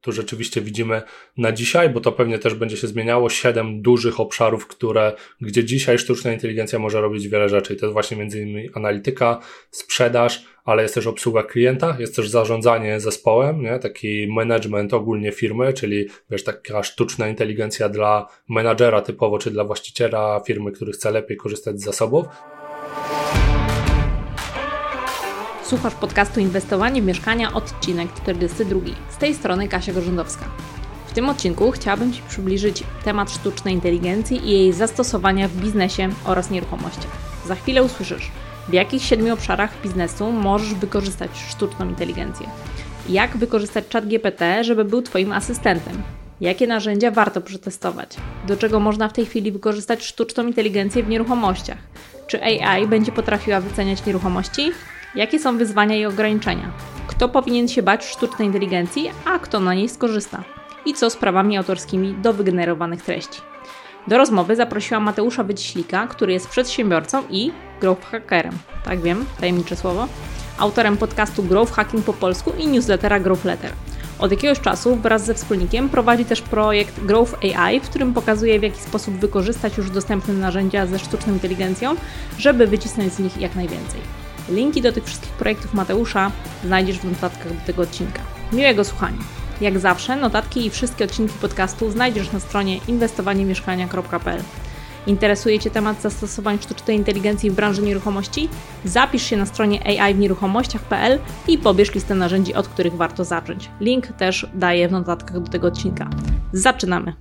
tu rzeczywiście widzimy na dzisiaj, bo to pewnie też będzie się zmieniało, siedem dużych obszarów, które, gdzie dzisiaj sztuczna inteligencja może robić wiele rzeczy. I to jest właśnie między innymi analityka, sprzedaż, ale jest też obsługa klienta, jest też zarządzanie zespołem, nie? taki management ogólnie firmy, czyli wiesz, taka sztuczna inteligencja dla menadżera typowo, czy dla właściciela firmy, który chce lepiej korzystać z zasobów. Słuchasz podcastu Inwestowanie w mieszkania, odcinek 42. Z tej strony Kasia Gorzędowska. W tym odcinku chciałabym Ci przybliżyć temat sztucznej inteligencji i jej zastosowania w biznesie oraz nieruchomościach. Za chwilę usłyszysz, w jakich siedmiu obszarach biznesu możesz wykorzystać sztuczną inteligencję. Jak wykorzystać czat GPT, żeby był Twoim asystentem. Jakie narzędzia warto przetestować? Do czego można w tej chwili wykorzystać sztuczną inteligencję w nieruchomościach? Czy AI będzie potrafiła wyceniać nieruchomości? Jakie są wyzwania i ograniczenia? Kto powinien się bać sztucznej inteligencji, a kto na niej skorzysta? I co z prawami autorskimi do wygenerowanych treści? Do rozmowy zaprosiłam Mateusza Wyciślika, który jest przedsiębiorcą i growth hackerem. Tak wiem, tajemnicze słowo. Autorem podcastu Growth Hacking po polsku i newslettera Growth Letter. Od jakiegoś czasu wraz ze wspólnikiem prowadzi też projekt Growth AI, w którym pokazuje w jaki sposób wykorzystać już dostępne narzędzia ze sztuczną inteligencją, żeby wycisnąć z nich jak najwięcej. Linki do tych wszystkich projektów Mateusza znajdziesz w notatkach do tego odcinka. Miłego słuchania. Jak zawsze, notatki i wszystkie odcinki podcastu znajdziesz na stronie inwestowaniemieszkania.pl. Interesuje Cię temat zastosowań sztucznej inteligencji w branży nieruchomości? Zapisz się na stronie AI w nieruchomościach.pl i pobierz listę narzędzi, od których warto zacząć. Link też daję w notatkach do tego odcinka. Zaczynamy.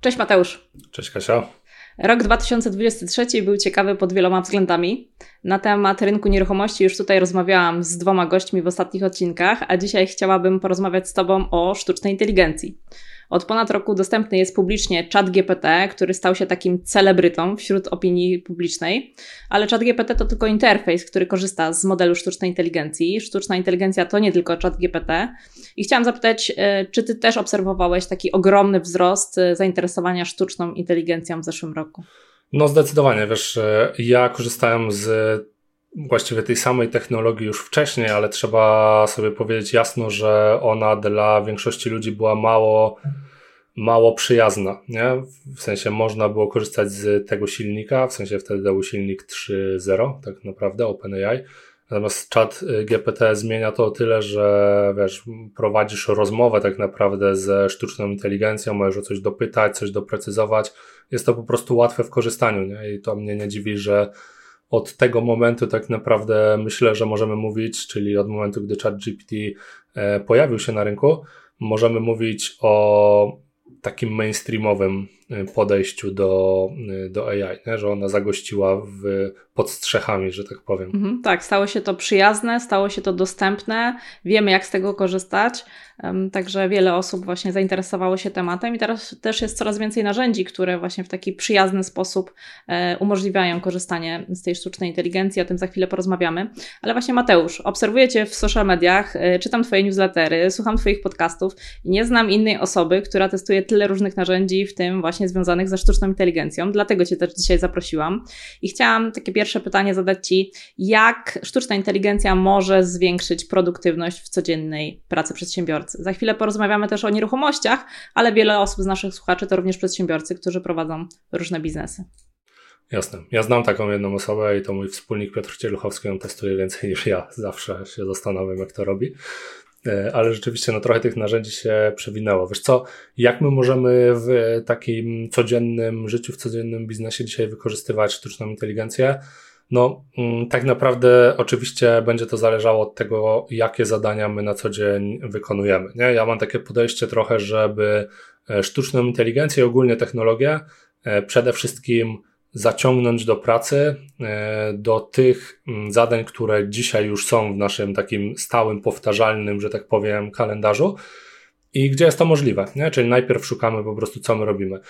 Cześć Mateusz. Cześć Kasia. Rok 2023 był ciekawy pod wieloma względami. Na temat rynku nieruchomości już tutaj rozmawiałam z dwoma gośćmi w ostatnich odcinkach, a dzisiaj chciałabym porozmawiać z Tobą o sztucznej inteligencji. Od ponad roku dostępny jest publicznie ChatGPT, który stał się takim celebrytą wśród opinii publicznej, ale ChatGPT to tylko interfejs, który korzysta z modelu sztucznej inteligencji. Sztuczna inteligencja to nie tylko ChatGPT. I chciałam zapytać, e, czy ty też obserwowałeś taki ogromny wzrost e, zainteresowania sztuczną inteligencją w zeszłym roku? No zdecydowanie, wiesz, e, ja korzystałem z właściwie tej samej technologii już wcześniej, ale trzeba sobie powiedzieć jasno, że ona dla większości ludzi była mało, mało przyjazna. Nie? W sensie można było korzystać z tego silnika, w sensie wtedy był silnik 3.0, tak naprawdę, OpenAI. Natomiast czat y, GPT zmienia to o tyle, że wiesz, prowadzisz rozmowę tak naprawdę ze sztuczną inteligencją, możesz o coś dopytać, coś doprecyzować. Jest to po prostu łatwe w korzystaniu, nie? I to mnie nie dziwi, że od tego momentu tak naprawdę myślę, że możemy mówić, czyli od momentu, gdy ChatGPT e, pojawił się na rynku, możemy mówić o takim mainstreamowym podejściu do, e, do AI, nie? że ona zagościła w, pod strzechami, że tak powiem. Mhm, tak, stało się to przyjazne, stało się to dostępne, wiemy jak z tego korzystać. Także wiele osób właśnie zainteresowało się tematem i teraz też jest coraz więcej narzędzi, które właśnie w taki przyjazny sposób e, umożliwiają korzystanie z tej sztucznej inteligencji. O tym za chwilę porozmawiamy. Ale właśnie Mateusz, obserwuję Cię w social mediach, e, czytam Twoje newslettery, słucham Twoich podcastów i nie znam innej osoby, która testuje tyle różnych narzędzi, w tym właśnie związanych ze sztuczną inteligencją. Dlatego Cię też dzisiaj zaprosiłam i chciałam takie pierwsze pytanie zadać Ci, jak sztuczna inteligencja może zwiększyć produktywność w codziennej pracy przedsiębiorcy? Za chwilę porozmawiamy też o nieruchomościach, ale wiele osób z naszych słuchaczy to również przedsiębiorcy, którzy prowadzą różne biznesy. Jasne. Ja znam taką jedną osobę i to mój wspólnik Piotr Cieluchowski, on testuje więcej niż ja. Zawsze się zastanawiam, jak to robi. E, ale rzeczywiście no, trochę tych narzędzi się przewinęło. Wiesz co, jak my możemy w takim codziennym życiu, w codziennym biznesie dzisiaj wykorzystywać sztuczną inteligencję? No, mm, tak naprawdę oczywiście będzie to zależało od tego, jakie zadania my na co dzień wykonujemy. Nie? Ja mam takie podejście trochę, żeby e, sztuczną inteligencję, ogólnie technologię, e, przede wszystkim zaciągnąć do pracy, e, do tych mm, zadań, które dzisiaj już są w naszym takim stałym, powtarzalnym, że tak powiem, kalendarzu i gdzie jest to możliwe. Nie? Czyli najpierw szukamy po prostu, co my robimy.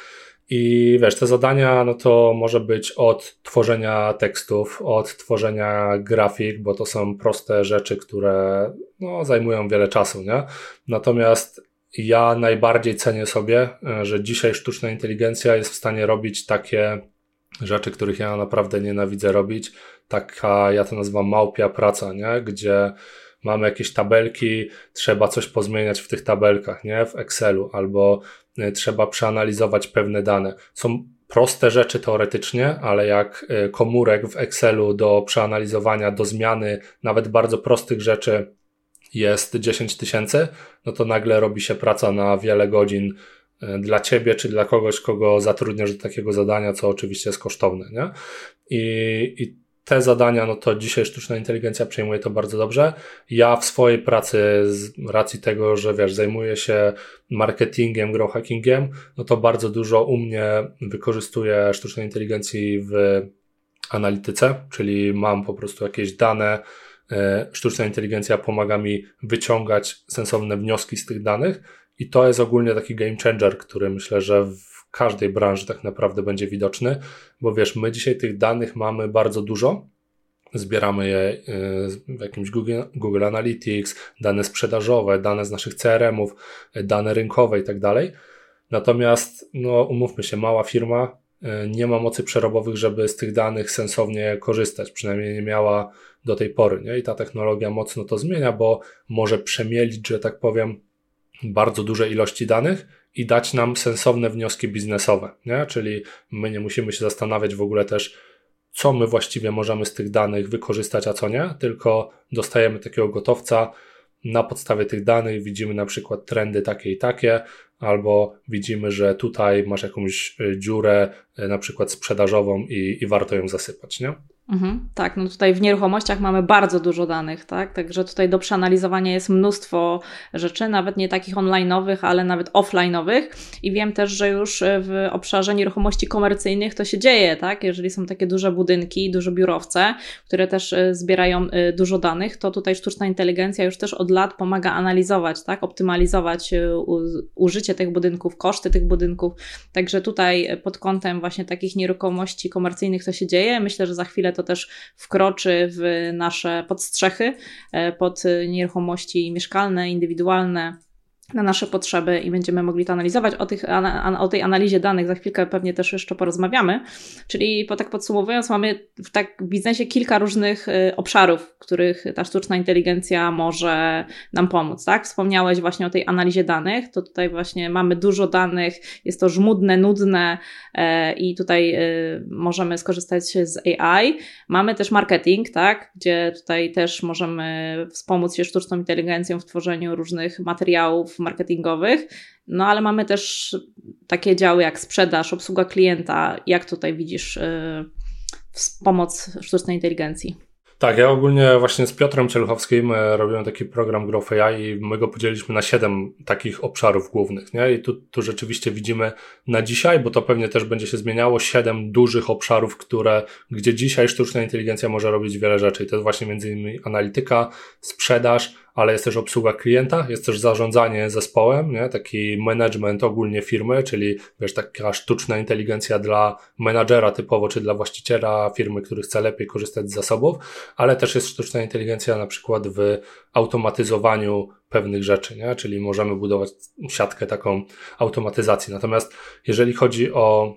I wiesz, te zadania, no to może być od tworzenia tekstów, od tworzenia grafik, bo to są proste rzeczy, które no, zajmują wiele czasu, nie? Natomiast ja najbardziej cenię sobie, e, że dzisiaj sztuczna inteligencja jest w stanie robić takie rzeczy, których ja naprawdę nienawidzę robić. Taka, ja to nazywam małpia praca, nie? Gdzie mamy jakieś tabelki, trzeba coś pozmieniać w tych tabelkach, nie? W Excelu, albo y, trzeba przeanalizować pewne dane. Są proste rzeczy teoretycznie, ale jak y, komórek w Excelu do przeanalizowania, do zmiany nawet bardzo prostych rzeczy jest 10 tysięcy, no to nagle robi się praca na wiele godzin dla ciebie, czy dla kogoś, kogo zatrudniasz do takiego zadania, co oczywiście jest kosztowne, nie? I, i te zadania, no to dzisiaj sztuczna inteligencja przejmuje to bardzo dobrze. Ja w swojej pracy, z racji tego, że wiesz, zajmuję się marketingiem, grow hackingiem, no to bardzo dużo u mnie wykorzystuję sztucznej inteligencji w analityce, czyli mam po prostu jakieś dane, e, sztuczna inteligencja pomaga mi wyciągać sensowne wnioski z tych danych i to jest ogólnie taki game changer, który myślę, że w każdej branży tak naprawdę będzie widoczny, bo wiesz, my dzisiaj tych danych mamy bardzo dużo, zbieramy je y, w jakimś Google, Google Analytics, dane sprzedażowe, dane z naszych CRM-ów, dane rynkowe i tak dalej. Natomiast, no, umówmy się, mała firma y, nie ma mocy przerobowych, żeby z tych danych sensownie korzystać, przynajmniej nie miała do tej pory, nie? I ta technologia mocno to zmienia, bo może przemielić, że tak powiem, bardzo duże ilości danych i dać nam sensowne wnioski biznesowe, nie? Czyli my nie musimy się zastanawiać w ogóle też, co my właściwie możemy z tych danych wykorzystać, a co nie, tylko dostajemy takiego gotowca. Na podstawie tych danych widzimy na przykład trendy takie i takie, albo widzimy, że tutaj masz jakąś e, dziurę, na przykład sprzedażową i, i warto ją zasypać, nie? Mhm, tak, no tutaj w nieruchomościach mamy bardzo dużo danych, tak? Także tutaj do przeanalizowania jest mnóstwo rzeczy, nawet nie takich online'owych, ale nawet offline'owych. I wiem też, że już w obszarze nieruchomości komercyjnych to się dzieje, tak? Jeżeli są takie duże budynki, duże biurowce, które też e, zbierają e, dużo danych, to tutaj sztuczna inteligencja już też od lat pomaga analizować, tak? Optymalizować e, użycie tych budynków, koszty tych budynków. Także tutaj pod kątem właśnie takich nieruchomości komercyjnych to się dzieje. Myślę, że za chwilę to to też wkroczy w nasze podstrzechy e, pod nieruchomości mieszkalne, indywidualne na nasze potrzeby i będziemy mogli to analizować. O, tych, o tej analizie danych za chwilkę pewnie też jeszcze porozmawiamy. Czyli po tak podsumowując, mamy w tak biznesie kilka różnych y, obszarów, w których ta sztuczna inteligencja może nam pomóc. Tak? Wspomniałeś właśnie o tej analizie danych, to tutaj właśnie mamy dużo danych, jest to żmudne, nudne e, i tutaj y, możemy skorzystać z AI. Mamy też marketing, tak? gdzie tutaj też możemy wspomóc się sztuczną inteligencją w tworzeniu różnych materiałów, marketingowych, no ale mamy też takie działy jak sprzedaż, obsługa klienta. Jak tutaj widzisz yy, pomoc sztucznej inteligencji? Tak, ja ogólnie właśnie z Piotrem Cieluchowskim e, robiłem taki program Growth AI i my go podzieliliśmy na siedem takich obszarów głównych, nie? I tu, tu rzeczywiście widzimy na dzisiaj, bo to pewnie też będzie się zmieniało, siedem dużych obszarów, które, gdzie dzisiaj sztuczna inteligencja może robić wiele rzeczy. I to jest właśnie między innymi analityka, sprzedaż, ale jest też obsługa klienta, jest też zarządzanie zespołem, nie? taki management ogólnie firmy, czyli wiesz, taka sztuczna inteligencja dla menadżera typowo, czy dla właściciela firmy, który chce lepiej korzystać z zasobów, ale też jest sztuczna inteligencja na przykład w automatyzowaniu pewnych rzeczy, nie? czyli możemy budować siatkę taką automatyzacji. Natomiast jeżeli chodzi o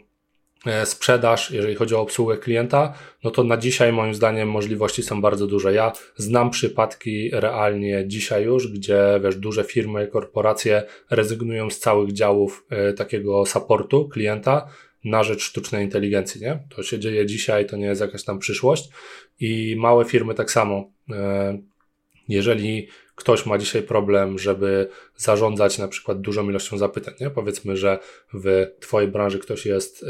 sprzedaż, jeżeli chodzi o obsługę klienta, no to na dzisiaj moim zdaniem możliwości są bardzo duże. Ja znam przypadki realnie dzisiaj już, gdzie wiesz, duże firmy, korporacje rezygnują z całych działów e, takiego supportu klienta na rzecz sztucznej inteligencji, nie? To się dzieje dzisiaj, to nie jest jakaś tam przyszłość i małe firmy tak samo. E, jeżeli ktoś ma dzisiaj problem, żeby zarządzać na przykład dużą ilością zapytań, nie? Powiedzmy, że w Twojej branży ktoś jest e,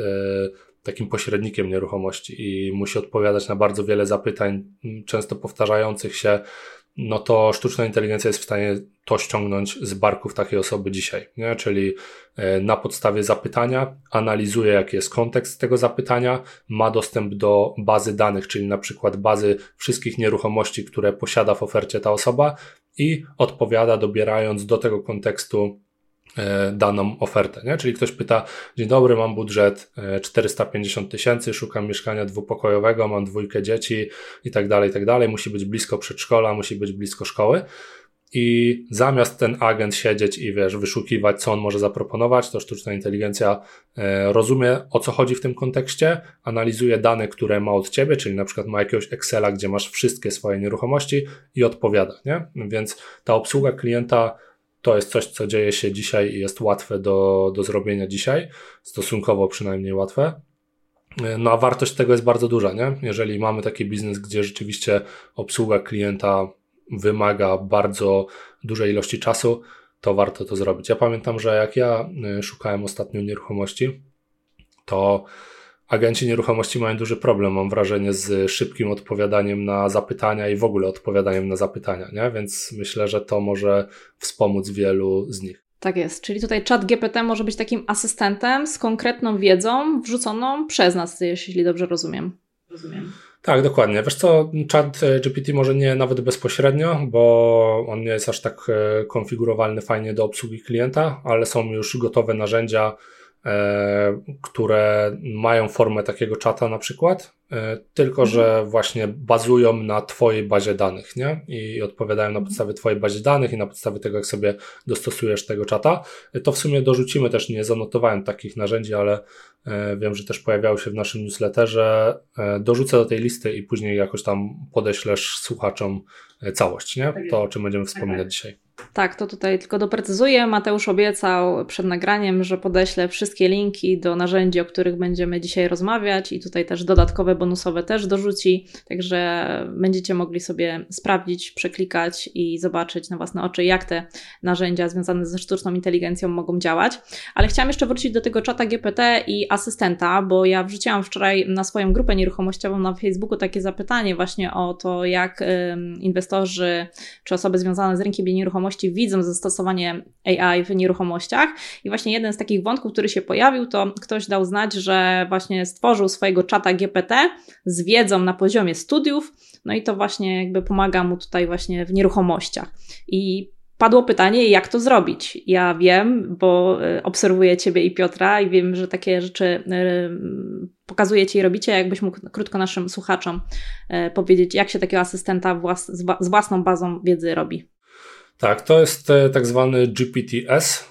takim pośrednikiem nieruchomości i musi odpowiadać na bardzo wiele zapytań, często powtarzających się, no to sztuczna inteligencja jest w stanie to ściągnąć z barków takiej osoby dzisiaj, nie? czyli e, na podstawie zapytania analizuje, jaki jest kontekst tego zapytania, ma dostęp do bazy danych, czyli na przykład bazy wszystkich nieruchomości, które posiada w ofercie ta osoba i odpowiada, dobierając do tego kontekstu daną ofertę. Nie? Czyli ktoś pyta, dzień dobry, mam budżet 450 e, tysięcy, szukam mieszkania dwupokojowego, mam dwójkę dzieci i tak dalej, i tak dalej. Musi być blisko przedszkola, musi być blisko szkoły. i zamiast ten agent siedzieć i wiesz, wyszukiwać, co on może zaproponować, to sztuczna inteligencja e, rozumie, o co chodzi w tym kontekście, analizuje dane, które ma od ciebie, czyli na przykład ma jakiegoś Excela, gdzie masz wszystkie swoje nieruchomości i odpowiada, nie? Więc ta obsługa klienta to jest coś, co dzieje się dzisiaj i jest łatwe do, do zrobienia dzisiaj, stosunkowo przynajmniej łatwe. No a wartość tego jest bardzo duża, nie? Jeżeli mamy taki biznes, gdzie rzeczywiście obsługa klienta wymaga bardzo dużej ilości czasu, to warto to zrobić. Ja pamiętam, że jak ja y, szukałem ostatnio nieruchomości, to agenci nieruchomości mają duży problem, mam wrażenie, z szybkim odpowiadaniem na zapytania i w ogóle odpowiadaniem na zapytania, nie? więc myślę, że to może wspomóc wielu z nich. Tak jest, czyli tutaj chat GPT może być takim asystentem z konkretną wiedzą wrzuconą przez nas, jeśli dobrze rozumiem. Rozumiem. Tak, dokładnie. Wiesz co, chat e, GPT może nie nawet bezpośrednio, bo on nie jest aż tak e, konfigurowalny fajnie do obsługi klienta, ale są już gotowe narzędzia, które mają formę takiego czata na przykład, tylko mhm. że właśnie bazują na Twojej bazie danych, nie? I odpowiadają na mhm. podstawie Twojej bazie danych i na podstawie tego, jak sobie dostosujesz tego czata. To w sumie dorzucimy też, nie zanotowałem takich narzędzi, ale E, wiem, że też pojawiały się w naszym newsletterze. E, dorzucę do tej listy i później jakoś tam podeślesz słuchaczom e, całość, nie? Tak to, o czym będziemy wspominać dzisiaj. Tak, to tutaj tylko doprecyzuję. Mateusz obiecał przed nagraniem, że podeślę wszystkie linki do narzędzi, o których będziemy dzisiaj rozmawiać i tutaj też dodatkowe, bonusowe też dorzuci, także będziecie mogli sobie sprawdzić, przeklikać i zobaczyć na własne oczy, jak te narzędzia związane ze sztuczną inteligencją mogą działać. Ale chciałam jeszcze wrócić do tego czata GPT i asystenta, bo ja wrzuciłam wczoraj na swoją grupę nieruchomościową na Facebooku takie zapytanie właśnie o to, jak inwestorzy czy osoby związane z rynkiem nieruchomości widzą zastosowanie AI w nieruchomościach. I właśnie jeden z takich wątków, który się pojawił, to ktoś dał znać, że właśnie stworzył swojego czata GPT z wiedzą na poziomie studiów, no i to właśnie jakby pomaga mu tutaj właśnie w nieruchomościach. I padło pytanie, jak to zrobić. Ja wiem, bo e, obserwuję Ciebie i Piotra i wiem, że takie rzeczy e, pokazujecie i robicie. Jakbyś mógł krótko naszym słuchaczom e, powiedzieć, jak się takiego asystenta z własną bazą wiedzy robi. Tak, to jest tak zwany GPTS,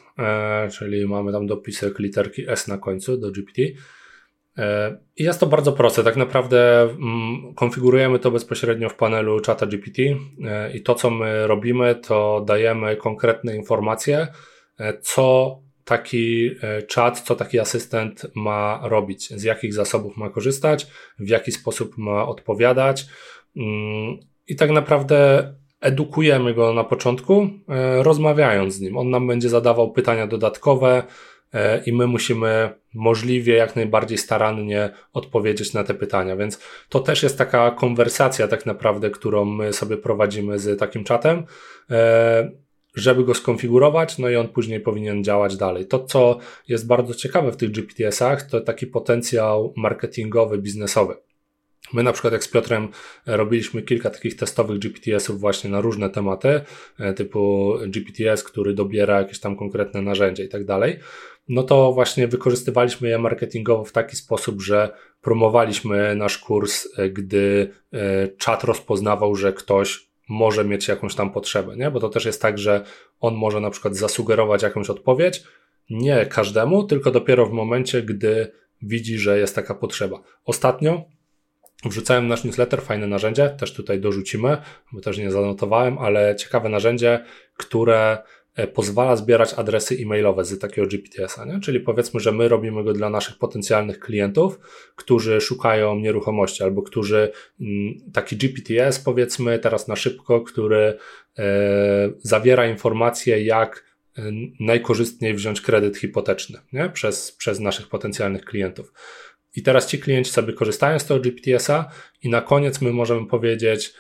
czyli mamy tam dopisek literki S na końcu do GPT. E, I jest to bardzo proste. Tak naprawdę mm, konfigurujemy to bezpośrednio w panelu czata GPT e, i to, co my robimy, to dajemy konkretne informacje, e, co taki czat, co taki asystent ma robić, z jakich zasobów ma korzystać, w jaki sposób ma odpowiadać. Mm, I tak naprawdę edukujemy go na początku, rozmawiając z nim. On nam będzie zadawał pytania dodatkowe, E, i my musimy możliwie jak najbardziej starannie odpowiedzieć na te pytania. Więc to też jest taka konwersacja, tak naprawdę, którą my sobie prowadzimy z takim czatem, e, żeby go skonfigurować, no i on później powinien działać dalej. To, co jest bardzo ciekawe w tych GPTS-ach, to taki potencjał marketingowy, biznesowy. My na przykład jak z Piotrem robiliśmy kilka takich testowych GPTS-ów właśnie na różne tematy, e, typu GPTS, który dobiera jakieś tam konkretne narzędzia i tak dalej no to właśnie wykorzystywaliśmy je marketingowo w taki sposób, że promowaliśmy nasz kurs, e, gdy e, czat rozpoznawał, że ktoś może mieć jakąś tam potrzebę, nie? Bo to też jest tak, że on może na przykład zasugerować jakąś odpowiedź, nie każdemu, tylko dopiero w momencie, gdy widzi, że jest taka potrzeba. Ostatnio wrzucałem nasz newsletter, fajne narzędzie, też tutaj dorzucimy, bo też nie zanotowałem, ale ciekawe narzędzie, które E, pozwala zbierać adresy e-mailowe z takiego GPTS-a, nie? czyli powiedzmy, że my robimy go dla naszych potencjalnych klientów, którzy szukają nieruchomości albo którzy mm, taki GPTS powiedzmy teraz na szybko, który e, zawiera informacje jak e, najkorzystniej wziąć kredyt hipoteczny nie? Przez, przez naszych potencjalnych klientów. I teraz ci klienci sobie korzystają z tego GPTS-a i na koniec my możemy powiedzieć,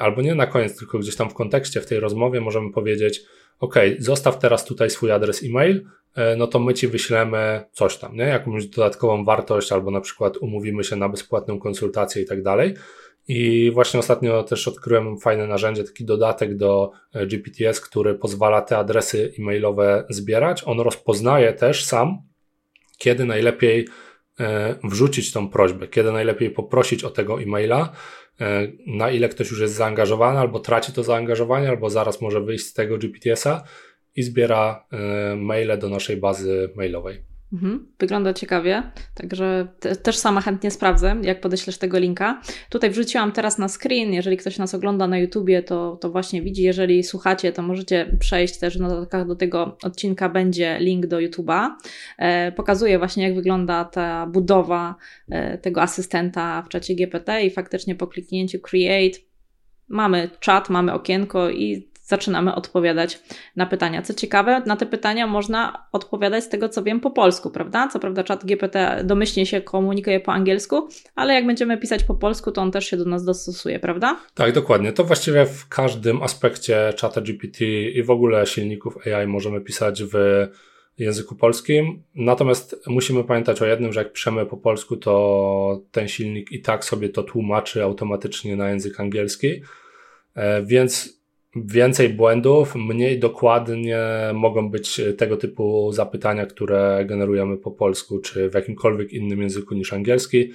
albo nie na koniec, tylko gdzieś tam w kontekście w tej rozmowie możemy powiedzieć, OK, zostaw teraz tutaj swój adres e-mail, e, no to my ci wyślemy coś tam, nie? Jakąś dodatkową wartość, albo na przykład umówimy się na bezpłatną konsultację i tak dalej. I właśnie ostatnio też odkryłem fajne narzędzie, taki dodatek do e, GPTS, który pozwala te adresy e-mailowe zbierać. On rozpoznaje też sam, kiedy najlepiej wrzucić tą prośbę, kiedy najlepiej poprosić o tego e-maila, na ile ktoś już jest zaangażowany, albo traci to zaangażowanie, albo zaraz może wyjść z tego GPTS-a i zbiera maile do naszej bazy mailowej. Mhm, wygląda ciekawie, także te, też sama chętnie sprawdzę, jak podeślesz tego linka. Tutaj wrzuciłam teraz na screen, jeżeli ktoś nas ogląda na YouTubie, to, to właśnie widzi, jeżeli słuchacie, to możecie przejść też w notatkach do tego odcinka, będzie link do YouTube'a. E, pokazuje właśnie, jak wygląda ta budowa e, tego asystenta w czacie GPT i faktycznie po kliknięciu Create mamy czat, mamy okienko i zaczynamy odpowiadać na pytania. Co ciekawe, na te pytania można odpowiadać z tego, co wiem, po polsku, prawda? Co prawda, czat GPT domyślnie się komunikuje po angielsku, ale jak będziemy pisać po polsku, to on też się do nas dostosuje, prawda? Tak, dokładnie. To właściwie w każdym aspekcie czata GPT i w ogóle silników AI możemy pisać w języku polskim. Natomiast musimy pamiętać o jednym, że jak piszemy po polsku, to ten silnik i tak sobie to tłumaczy automatycznie na język angielski. E, więc więcej błędów, mniej dokładnie mogą być tego typu zapytania, które generujemy po polsku czy w jakimkolwiek innym języku niż angielski.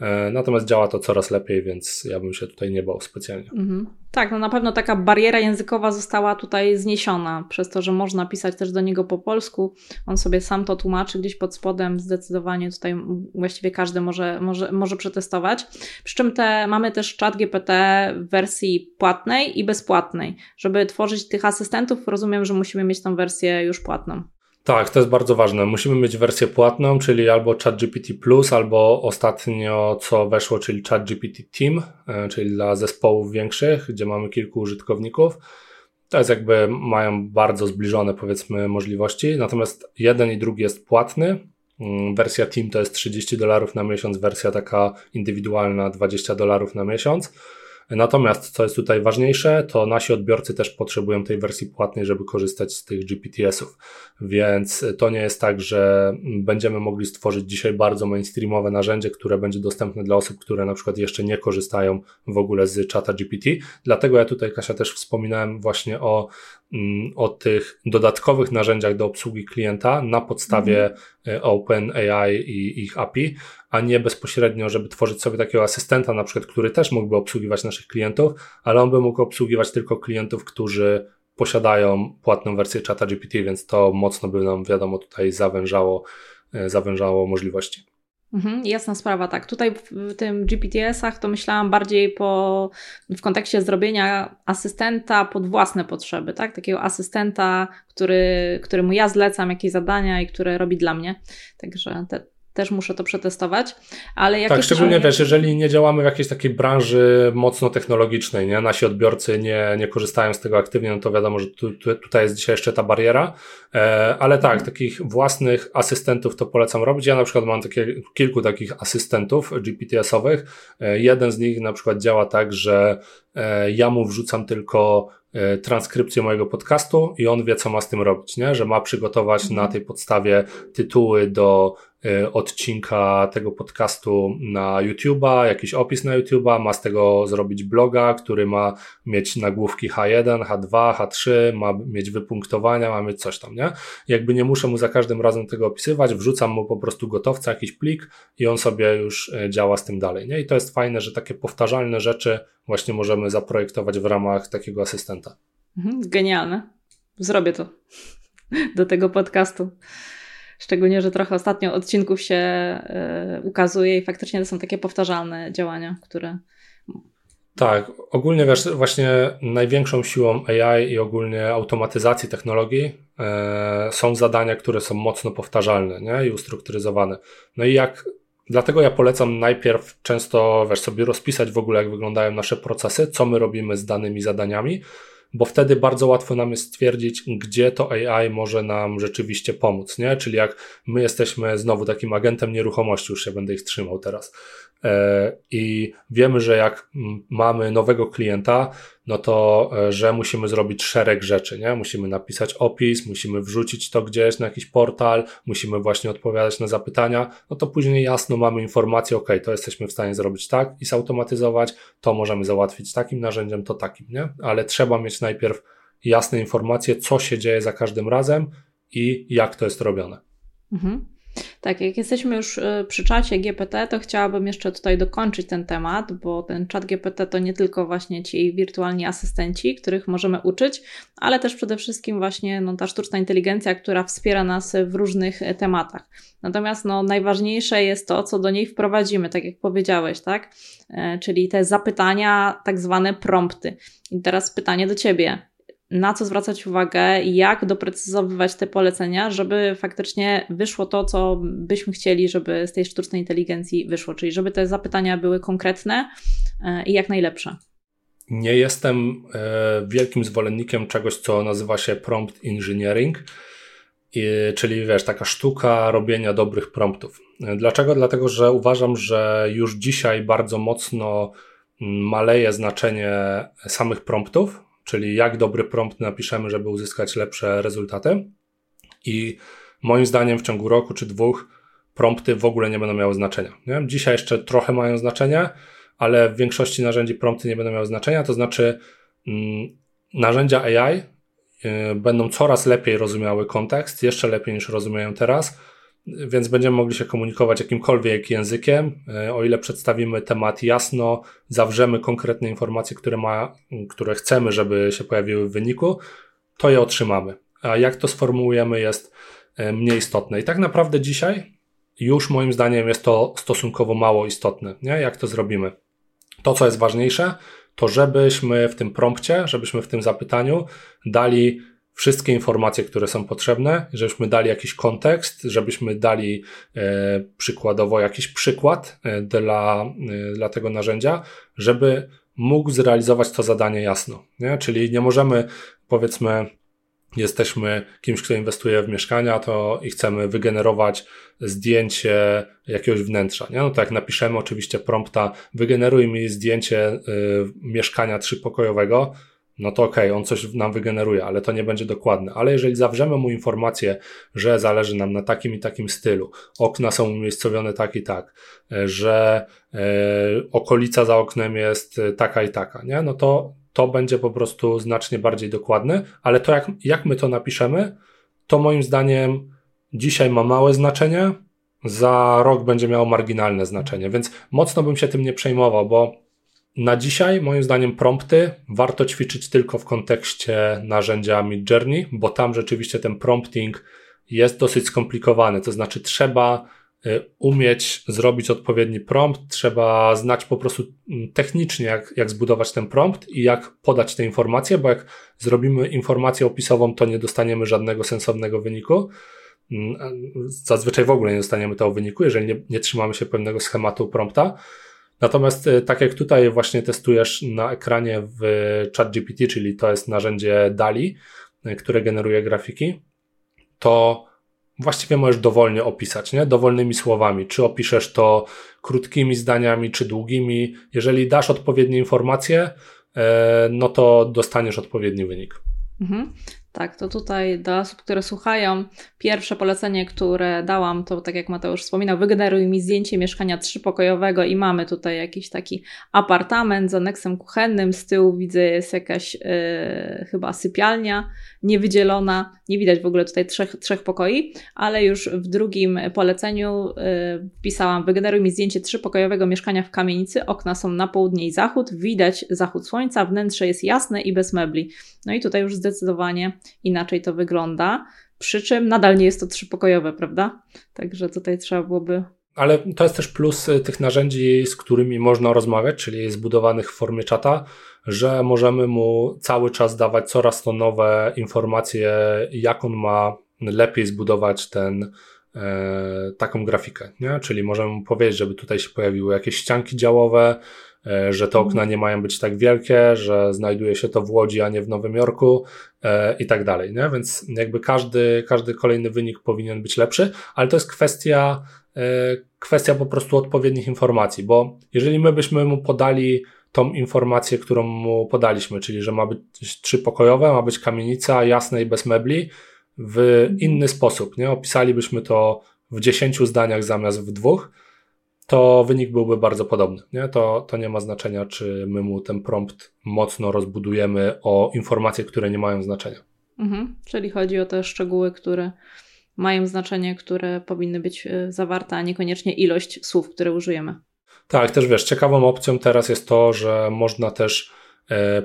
E, natomiast działa to coraz lepiej, więc ja bym się tutaj nie bał specjalnie. Mhm. Tak, no na pewno taka bariera językowa została tutaj zniesiona przez to, że można pisać też do niego po polsku. On sobie sam to tłumaczy gdzieś pod spodem. Zdecydowanie tutaj właściwie każdy może, może, może przetestować. Przy czym te, mamy też czat GPT w wersji płatnej i bezpłatnej. Żeby tworzyć tych asystentów, rozumiem, że musimy mieć tą wersję już płatną. Tak, to jest bardzo ważne. Musimy mieć wersję płatną, czyli albo ChatGPT Plus, albo ostatnio co weszło, czyli ChatGPT Team, e, czyli dla zespołów większych, gdzie mamy kilku użytkowników. To jest jakby, mają bardzo zbliżone powiedzmy możliwości, natomiast jeden i drugi jest płatny. Mm, wersja Team to jest 30 dolarów na miesiąc, wersja taka indywidualna 20 dolarów na miesiąc. Natomiast, co jest tutaj ważniejsze, to nasi odbiorcy też potrzebują tej wersji płatnej, żeby korzystać z tych GPTS-ów. Więc to nie jest tak, że będziemy mogli stworzyć dzisiaj bardzo mainstreamowe narzędzie, które będzie dostępne dla osób, które na przykład jeszcze nie korzystają w ogóle z czata GPT. Dlatego ja tutaj, Kasia, też wspominałem właśnie o o tych dodatkowych narzędziach do obsługi klienta na podstawie mm. OpenAI i ich API, a nie bezpośrednio, żeby tworzyć sobie takiego asystenta, na przykład, który też mógłby obsługiwać naszych klientów, ale on by mógł obsługiwać tylko klientów, którzy posiadają płatną wersję czata GPT, więc to mocno by nam, wiadomo, tutaj zawężało, e, zawężało możliwości. Mhm, jasna sprawa, tak. Tutaj w tym GPTS-ach to myślałam bardziej po, w kontekście zrobienia asystenta pod własne potrzeby, tak? Takiego asystenta, który, któremu ja zlecam jakieś zadania i które robi dla mnie. Także te, też muszę to przetestować. Ale jak tak, szczególnie wiesz, jeżeli nie działamy w jakiejś takiej branży mocno technologicznej, nie? nasi odbiorcy nie, nie korzystają z tego aktywnie, no to wiadomo, że tu, tu, tutaj jest dzisiaj jeszcze ta bariera, e, ale tak, mhm. takich własnych asystentów to polecam robić. Ja na przykład mam takie, kilku takich asystentów GPTS-owych. E, jeden z nich na przykład działa tak, że ja mu wrzucam tylko e, transkrypcję mojego podcastu i on wie, co ma z tym robić, nie? że ma przygotować na mhm. tej podstawie tytuły do E, odcinka tego podcastu na YouTube'a, jakiś opis na YouTube'a, ma z tego zrobić bloga, który ma mieć nagłówki H1, H2, H3, ma mieć wypunktowania, ma mieć coś tam, nie? Jakby nie muszę mu za każdym razem tego opisywać, wrzucam mu po prostu gotowca, jakiś plik i on sobie już e, działa z tym dalej, nie? I to jest fajne, że takie powtarzalne rzeczy właśnie możemy zaprojektować w ramach takiego asystenta. Mhm, genialne. Zrobię to do tego podcastu. Szczególnie, że trochę ostatnio odcinków się y, ukazuje i faktycznie to są takie powtarzalne działania, które. Tak, ogólnie wiesz, właśnie największą siłą AI i ogólnie automatyzacji technologii e, są zadania, które są mocno powtarzalne nie? i ustrukturyzowane. No i jak Dlatego ja polecam najpierw często wiesz, sobie rozpisać w ogóle, jak wyglądają nasze procesy, co my robimy z danymi zadaniami, bo wtedy bardzo łatwo nam jest stwierdzić, gdzie to AI może nam rzeczywiście pomóc, nie? Czyli jak my jesteśmy znowu takim agentem nieruchomości, już się będę ich trzymał teraz, i wiemy, że jak mamy nowego klienta, no to, e, że musimy zrobić szereg rzeczy, nie? Musimy napisać opis, musimy wrzucić to gdzieś na jakiś portal, musimy właśnie odpowiadać na zapytania, no to później jasno mamy informację, ok, to jesteśmy w stanie zrobić tak i zautomatyzować, to możemy załatwić takim narzędziem, to takim, nie? Ale trzeba mieć najpierw jasne informacje, co się dzieje za każdym razem i jak to jest robione. Mhm. Tak, jak jesteśmy już e, przy czacie GPT, to chciałabym jeszcze tutaj dokończyć ten temat, bo ten czat GPT to nie tylko właśnie ci wirtualni asystenci, których możemy uczyć, ale też przede wszystkim właśnie no, ta sztuczna inteligencja, która wspiera nas w różnych e, tematach. Natomiast no, najważniejsze jest to, co do niej wprowadzimy, tak jak powiedziałeś, tak? E, czyli te zapytania, tak zwane prompty. I teraz pytanie do Ciebie na co zwracać uwagę, jak doprecyzowywać te polecenia, żeby faktycznie wyszło to, co byśmy chcieli, żeby z tej sztucznej inteligencji wyszło, czyli żeby te zapytania były konkretne e, i jak najlepsze. Nie jestem e, wielkim zwolennikiem czegoś, co nazywa się prompt engineering, czyli wiesz, taka sztuka robienia dobrych promptów. Dlaczego? Dlatego, że uważam, że już dzisiaj bardzo mocno mm, maleje znaczenie samych promptów, czyli jak dobry prompt napiszemy, żeby uzyskać lepsze rezultaty. I moim zdaniem w ciągu roku czy dwóch prompty w ogóle nie będą miały znaczenia. Nie? Dzisiaj jeszcze trochę mają znaczenie, ale w większości narzędzi prompty nie będą miały znaczenia, to znaczy mm, narzędzia AI y, będą coraz lepiej rozumiały kontekst, jeszcze lepiej niż rozumieją teraz więc będziemy mogli się komunikować jakimkolwiek językiem. E, o ile przedstawimy temat jasno, zawrzemy konkretne informacje, które, ma, które chcemy, żeby się pojawiły w wyniku, to je otrzymamy. A jak to sformułujemy, jest e, mniej istotne. I tak naprawdę dzisiaj już moim zdaniem jest to stosunkowo mało istotne. Nie? Jak to zrobimy? To, co jest ważniejsze, to żebyśmy w tym prompcie, żebyśmy w tym zapytaniu dali wszystkie informacje, które są potrzebne, żebyśmy dali jakiś kontekst, żebyśmy dali e, przykładowo jakiś przykład e, dla, e, dla tego narzędzia, żeby mógł zrealizować to zadanie jasno. Nie? Czyli nie możemy, powiedzmy, jesteśmy kimś, kto inwestuje w mieszkania, to i chcemy wygenerować zdjęcie jakiegoś wnętrza. Nie? No to jak napiszemy oczywiście prompta, wygeneruj mi zdjęcie y, mieszkania trzypokojowego, no to okej, okay, on coś nam wygeneruje, ale to nie będzie dokładne. Ale jeżeli zawrzemy mu informację, że zależy nam na takim i takim stylu, okna są umiejscowione tak i tak, e, że e, okolica za oknem jest e, taka i taka, nie? No to to będzie po prostu znacznie bardziej dokładne, ale to jak, jak my to napiszemy, to moim zdaniem dzisiaj ma małe znaczenie, za rok będzie miało marginalne znaczenie, więc mocno bym się tym nie przejmował, bo na dzisiaj, moim zdaniem, prompty warto ćwiczyć tylko w kontekście narzędzia Midjourney, bo tam rzeczywiście ten prompting jest dosyć skomplikowany. To znaczy, trzeba y, umieć zrobić odpowiedni prompt, trzeba znać po prostu mm, technicznie, jak, jak zbudować ten prompt i jak podać te informacje, bo jak zrobimy informację opisową, to nie dostaniemy żadnego sensownego wyniku. Mm, zazwyczaj w ogóle nie dostaniemy tego wyniku, jeżeli nie, nie trzymamy się pewnego schematu prompta. Natomiast e, tak jak tutaj właśnie testujesz na ekranie w ChatGPT, czyli to jest narzędzie DALI, e, które generuje grafiki, to właściwie możesz dowolnie opisać, nie? Dowolnymi słowami. Czy opiszesz to krótkimi zdaniami, czy długimi. Jeżeli dasz odpowiednie informacje, e, no to dostaniesz odpowiedni wynik. Mhm. Tak, to tutaj dla osób, które słuchają, pierwsze polecenie, które dałam, to tak jak Mateusz wspominał, wygeneruj mi zdjęcie mieszkania trzypokojowego i mamy tutaj jakiś taki apartament z aneksem kuchennym, z tyłu widzę jest jakaś yy, chyba sypialnia niewydzielona, nie widać w ogóle tutaj trzech, trzech pokoi, ale już w drugim poleceniu yy, wpisałam wygeneruj mi zdjęcie trzypokojowego mieszkania w kamienicy, okna są na południe i zachód, widać zachód słońca, wnętrze jest jasne i bez mebli. No i tutaj już zdecydowanie inaczej to wygląda. Przy czym nadal nie jest to trzypokojowe, prawda? Także tutaj trzeba byłoby ale to jest też plus y, tych narzędzi, z którymi można rozmawiać, czyli zbudowanych w formie czata, że możemy mu cały czas dawać coraz to nowe informacje, jak on ma lepiej zbudować ten, e, taką grafikę, nie? Czyli możemy powiedzieć, żeby tutaj się pojawiły jakieś ścianki działowe, że te okna nie mają być tak wielkie, że znajduje się to w Łodzi, a nie w Nowym Jorku e, i tak dalej, nie? Więc jakby każdy, każdy kolejny wynik powinien być lepszy, ale to jest kwestia, e, kwestia po prostu odpowiednich informacji, bo jeżeli my byśmy mu podali tą informację, którą mu podaliśmy, czyli że ma być trzypokojowe, ma być kamienica jasna i bez mebli, w inny sposób, nie? Opisalibyśmy to w dziesięciu zdaniach zamiast w dwóch, to wynik byłby bardzo podobny. Nie? To, to nie ma znaczenia, czy my mu ten prompt mocno rozbudujemy o informacje, które nie mają znaczenia. Mhm, czyli chodzi o te szczegóły, które mają znaczenie, które powinny być e, zawarte, a niekoniecznie ilość słów, które użyjemy. Tak, też wiesz, ciekawą opcją teraz jest to, że można też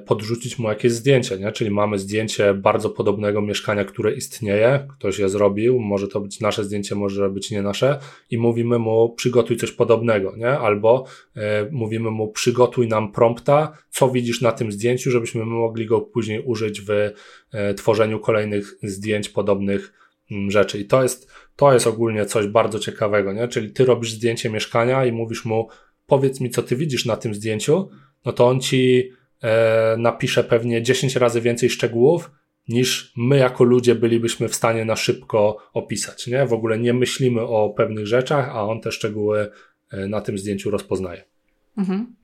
podrzucić mu jakieś zdjęcie, nie? Czyli mamy zdjęcie bardzo podobnego mieszkania, które istnieje, ktoś je zrobił, może to być nasze zdjęcie, może być nie nasze i mówimy mu przygotuj coś podobnego, nie? Albo e, mówimy mu przygotuj nam prompta, co widzisz na tym zdjęciu, żebyśmy mogli go później użyć w e, tworzeniu kolejnych zdjęć podobnych mm, rzeczy. I to jest, to jest ogólnie coś bardzo ciekawego, nie? Czyli ty robisz zdjęcie mieszkania i mówisz mu powiedz mi, co ty widzisz na tym zdjęciu, no to on ci e, napisze pewnie 10 razy więcej szczegółów, niż my jako ludzie bylibyśmy w stanie na szybko opisać. Nie? W ogóle nie myślimy o pewnych rzeczach, a on te szczegóły e, na tym zdjęciu rozpoznaje. Mhm.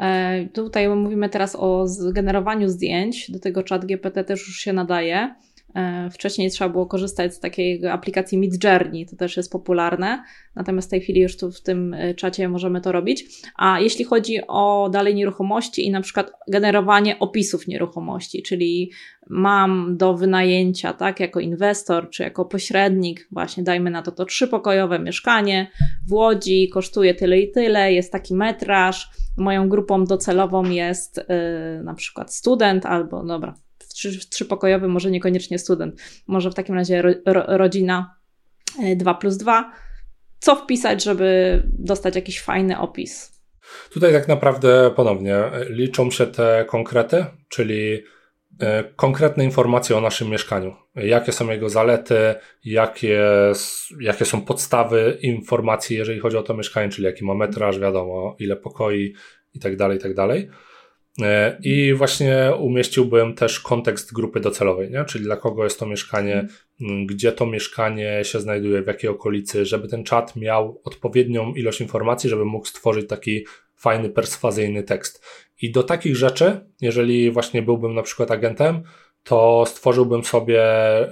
E, tutaj mówimy teraz o generowaniu zdjęć, do tego czat GPT też już się nadaje. E, wcześniej trzeba było korzystać z takiej aplikacji Midjourney, to też jest popularne, natomiast w tej chwili już tu w tym e, czacie możemy to robić. A jeśli chodzi o dalej nieruchomości i na przykład generowanie opisów nieruchomości, czyli mam do wynajęcia, tak, jako inwestor czy jako pośrednik, właśnie dajmy na to to trzypokojowe mieszkanie w Łodzi, kosztuje tyle i tyle, jest taki metraż, moją grupą docelową jest yy, na przykład student albo, dobra, trzy, trzypokojowy, może niekoniecznie student, może w takim razie ro, ro, rodzina 2 e, plus 2. Co wpisać, żeby dostać jakiś fajny opis? Tutaj tak naprawdę ponownie e, liczą się te konkrety, czyli e, konkretne informacje o naszym mieszkaniu. Jakie są jego zalety, jakie, jakie są podstawy informacji, jeżeli chodzi o to mieszkanie, czyli jaki ma metraż, wiadomo, ile pokoi i tak dalej, i. E, I właśnie umieściłbym też kontekst grupy docelowej, nie? czyli dla kogo jest to mieszkanie, gdzie to mieszkanie się znajduje, w jakiej okolicy, żeby ten czat miał odpowiednią ilość informacji, żeby mógł stworzyć taki fajny, perswazyjny tekst. I do takich rzeczy, jeżeli właśnie byłbym na przykład agentem, to stworzyłbym sobie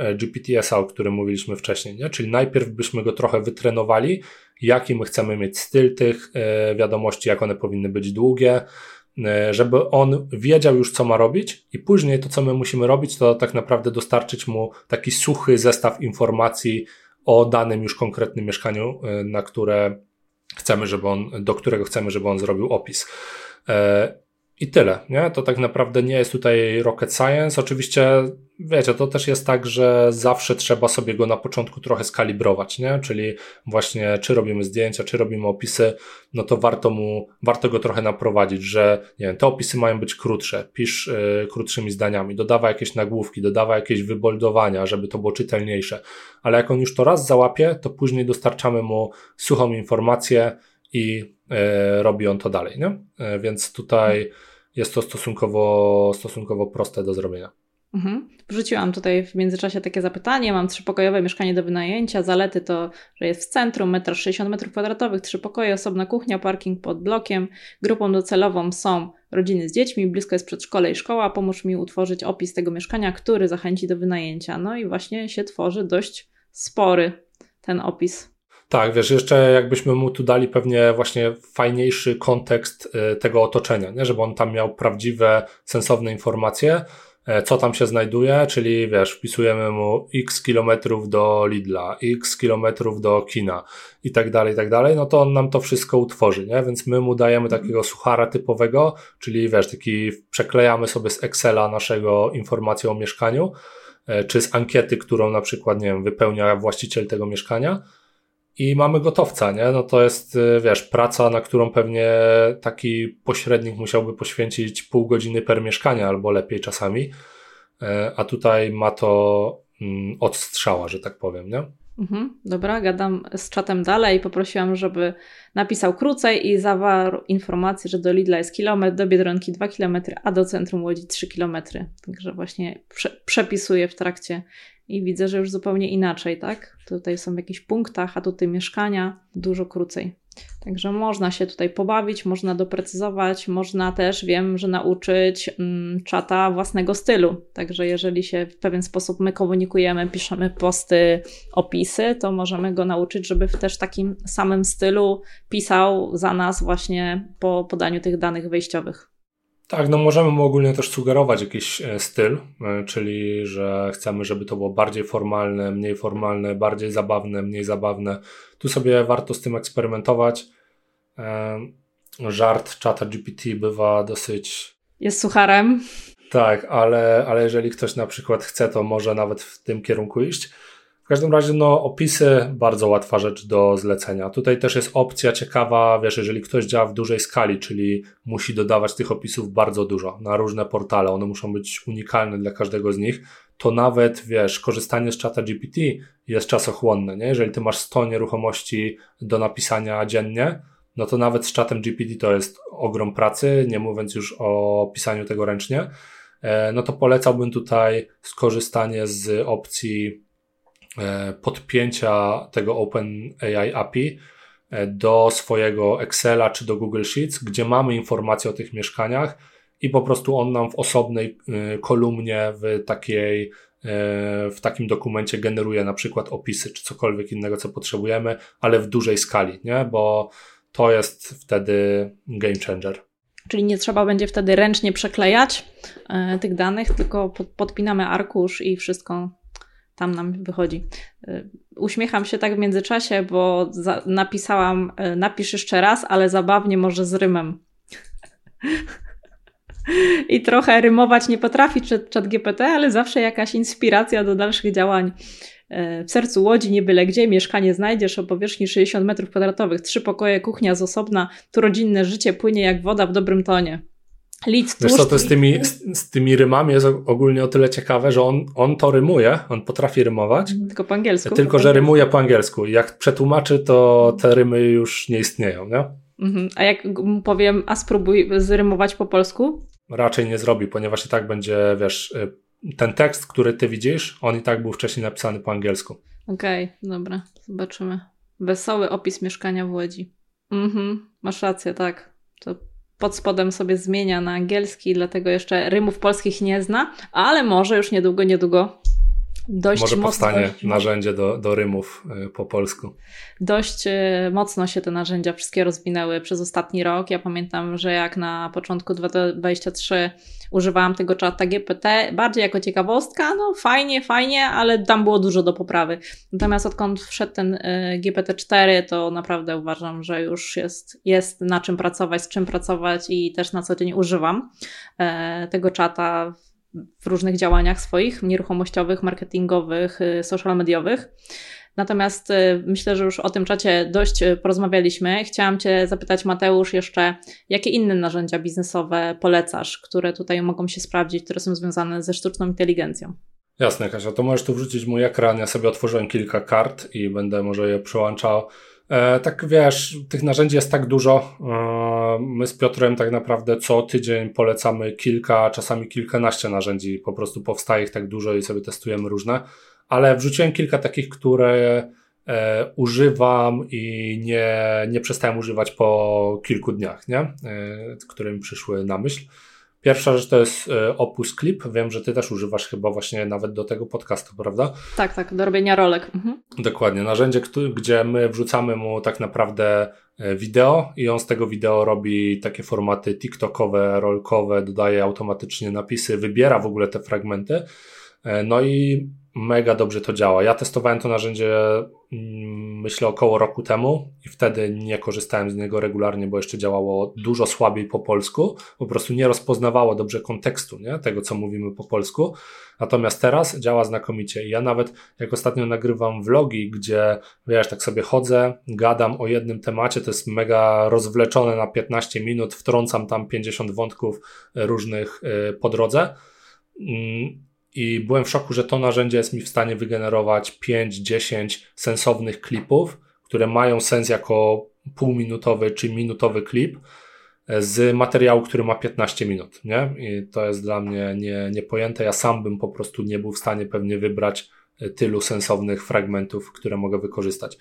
e, GPTS, o którym mówiliśmy wcześniej, nie? czyli najpierw byśmy go trochę wytrenowali, jaki my chcemy mieć styl tych e, wiadomości, jak one powinny być długie, żeby on wiedział już, co ma robić, i później to, co my musimy robić, to tak naprawdę dostarczyć mu taki suchy zestaw informacji o danym już konkretnym mieszkaniu, e, na które chcemy, żeby on, do którego chcemy, żeby on zrobił opis. I tyle, nie? To tak naprawdę nie jest tutaj rocket science. Oczywiście, wiecie, to też jest tak, że zawsze trzeba sobie go na początku trochę skalibrować, nie? Czyli właśnie, czy robimy zdjęcia, czy robimy opisy, no to warto mu, warto go trochę naprowadzić, że, nie wiem, te opisy mają być krótsze, pisz y, krótszymi zdaniami, dodawa jakieś nagłówki, dodawa jakieś wyboldowania, żeby to było czytelniejsze. Ale jak on już to raz załapie, to później dostarczamy mu suchą informację i y, robi on to dalej, nie? Y, więc tutaj, jest to stosunkowo, stosunkowo proste do zrobienia. Mhm. Wrzuciłam tutaj w międzyczasie takie zapytanie. Mam trzypokojowe mieszkanie do wynajęcia. Zalety to, że jest w centrum, 1,60 m2, trzy pokoje, osobna kuchnia, parking pod blokiem. Grupą docelową są rodziny z dziećmi, blisko jest przedszkole i szkoła. Pomóż mi utworzyć opis tego mieszkania, który zachęci do wynajęcia. No i właśnie się tworzy dość spory ten opis. Tak, wiesz, jeszcze jakbyśmy mu tu dali pewnie właśnie fajniejszy kontekst y, tego otoczenia, nie? żeby on tam miał prawdziwe, sensowne informacje, e, co tam się znajduje, czyli wiesz, wpisujemy mu x kilometrów do Lidla, x kilometrów do kina i tak dalej, i tak dalej, no to on nam to wszystko utworzy, nie? Więc my mu dajemy mhm. takiego suchara typowego, czyli wiesz, taki przeklejamy sobie z Excela naszego informację o mieszkaniu, e, czy z ankiety, którą na przykład, nie wiem, wypełnia właściciel tego mieszkania, i mamy gotowca, nie? No to jest, y, wiesz, praca, na którą pewnie taki pośrednik musiałby poświęcić pół godziny per mieszkanie, albo lepiej czasami, e, a tutaj ma to mm, odstrzała, że tak powiem, nie? Mhm, dobra, gadam z czatem dalej. Poprosiłam, żeby napisał krócej i zawarł informację, że do Lidla jest kilometr, do Biedronki 2 km, a do centrum Łodzi 3 km. Także właśnie prze przepisuję w trakcie i widzę, że już zupełnie inaczej, tak? Tutaj są jakieś punktach, a tutaj mieszkania dużo krócej. Także można się tutaj pobawić, można doprecyzować, można też, wiem, że nauczyć mm, czata własnego stylu. Także jeżeli się w pewien sposób my komunikujemy, piszemy posty, opisy, to możemy go nauczyć, żeby w też takim samym stylu pisał za nas właśnie po podaniu tych danych wejściowych. Tak, no możemy mu ogólnie też sugerować jakiś e, styl, e, czyli że chcemy, żeby to było bardziej formalne, mniej formalne, bardziej zabawne, mniej zabawne. Tu sobie warto z tym eksperymentować. E, żart czata GPT bywa dosyć. Jest sucharem. Tak, ale, ale jeżeli ktoś na przykład chce, to może nawet w tym kierunku iść. W każdym razie, no, opisy bardzo łatwa rzecz do zlecenia. Tutaj też jest opcja ciekawa, wiesz, jeżeli ktoś działa w dużej skali, czyli musi dodawać tych opisów bardzo dużo na różne portale, one muszą być unikalne dla każdego z nich, to nawet, wiesz, korzystanie z czata GPT jest czasochłonne, nie? Jeżeli ty masz 100 nieruchomości do napisania dziennie, no to nawet z czatem GPT to jest ogrom pracy, nie mówiąc już o pisaniu tego ręcznie, e, no to polecałbym tutaj skorzystanie z opcji podpięcia tego OpenAI API e, do swojego Excela czy do Google Sheets, gdzie mamy informacje o tych mieszkaniach i po prostu on nam w osobnej e, kolumnie w takiej w takim dokumencie generuje na przykład opisy czy cokolwiek innego, co potrzebujemy, ale w dużej skali, nie? Bo to jest wtedy game changer. Czyli nie trzeba będzie wtedy ręcznie przeklejać tych danych, tylko podpinamy arkusz i wszystko tam nam wychodzi. Y, uśmiecham się tak w międzyczasie, bo za, napisałam, y, napisz jeszcze raz, ale zabawnie może z rymem. I trochę rymować nie potrafi czat GPT, ale zawsze jakaś inspiracja do dalszych działań. Y, w sercu łodzi, nie byle gdzie, mieszkanie znajdziesz o powierzchni 60 m2, trzy pokoje, kuchnia z osobna, tu rodzinne życie płynie jak woda w dobrym tonie. Lic, Wiesz co, to z tymi, z, z, tymi rymami jest ogólnie o tyle ciekawe, że on, on to rymuje, on potrafi rymować. Tylko po angielsku. Tylko, że rymuje po angielsku. Jak przetłumaczy, to te rymy już nie istnieją, nie? Mhm. A jak powiem, a spróbuj zrymować po polsku? Raczej nie zrobi, ponieważ i tak będzie, wiesz, y, ten tekst, który ty widzisz, on i tak był wcześniej napisany po angielsku. Okej, okay, dobra, zobaczymy. Wesoły opis mieszkania w Łodzi. Mhm, masz rację, tak. To pod spodem sobie zmienia na angielski, dlatego jeszcze rymów polskich nie zna, ale może już niedługo, niedługo dość Może mocno, powstanie narzędzie do, do rymów y, po polsku. Dość y, mocno się te narzędzia wszystkie rozwinęły przez ostatni rok. Ja pamiętam, że jak na początku 2023 używałam tego czata GPT bardziej jako ciekawostka, no fajnie, fajnie, ale tam było dużo do poprawy. Natomiast odkąd wszedł ten y, GPT-4, to naprawdę uważam, że już jest, jest na czym pracować, z czym pracować i też na co dzień używam e, tego czata w różnych działaniach swoich, nieruchomościowych, marketingowych, y, social mediowych. Natomiast y, myślę, że już o tym czacie dość y, porozmawialiśmy. Chciałam Cię zapytać, Mateusz, jeszcze jakie inne narzędzia biznesowe polecasz, które tutaj mogą się sprawdzić, które są związane ze sztuczną inteligencją? Jasne, Kasia, to możesz tu wrzucić mój ekran. Ja sobie otworzyłem kilka kart i będę może je przełączał E, tak wiesz, tych narzędzi jest tak dużo. E, my z Piotrem tak naprawdę co tydzień polecamy kilka, czasami kilkanaście narzędzi. Po prostu powstaje ich tak dużo i sobie testujemy różne. Ale wrzuciłem kilka takich, które e, używam i nie, nie przestałem używać po kilku dniach, nie? które mi przyszły na myśl. Pierwsza rzecz to jest e, Opus Clip. Wiem, że ty też używasz chyba właśnie nawet do tego podcastu, prawda? Tak, tak, do robienia rolek. Mhm. Dokładnie. Narzędzie, gdzie my wrzucamy mu tak naprawdę e, wideo i on z tego wideo robi takie formaty TikTokowe, rolkowe, dodaje automatycznie napisy, wybiera w ogóle te fragmenty. E, no i mega dobrze to działa. Ja testowałem to narzędzie, mm, myślę, około roku temu i wtedy nie korzystałem z niego regularnie, bo jeszcze działało dużo słabiej po polsku. Po prostu nie rozpoznawało dobrze kontekstu, nie? tego, co mówimy po polsku. Natomiast teraz działa znakomicie. Ja nawet, jak ostatnio nagrywam vlogi, gdzie, wiesz, tak sobie chodzę, gadam o jednym temacie, to jest mega rozwleczone na 15 minut, wtrącam tam 50 wątków różnych y, po drodze mm, i byłem w szoku, że to narzędzie jest mi w stanie wygenerować 5-10 sensownych klipów, które mają sens jako półminutowy czy minutowy klip e, z materiału, który ma 15 minut, nie? I to jest dla mnie nie, niepojęte. Ja sam bym po prostu nie był w stanie pewnie wybrać e, tylu sensownych fragmentów, które mogę wykorzystać.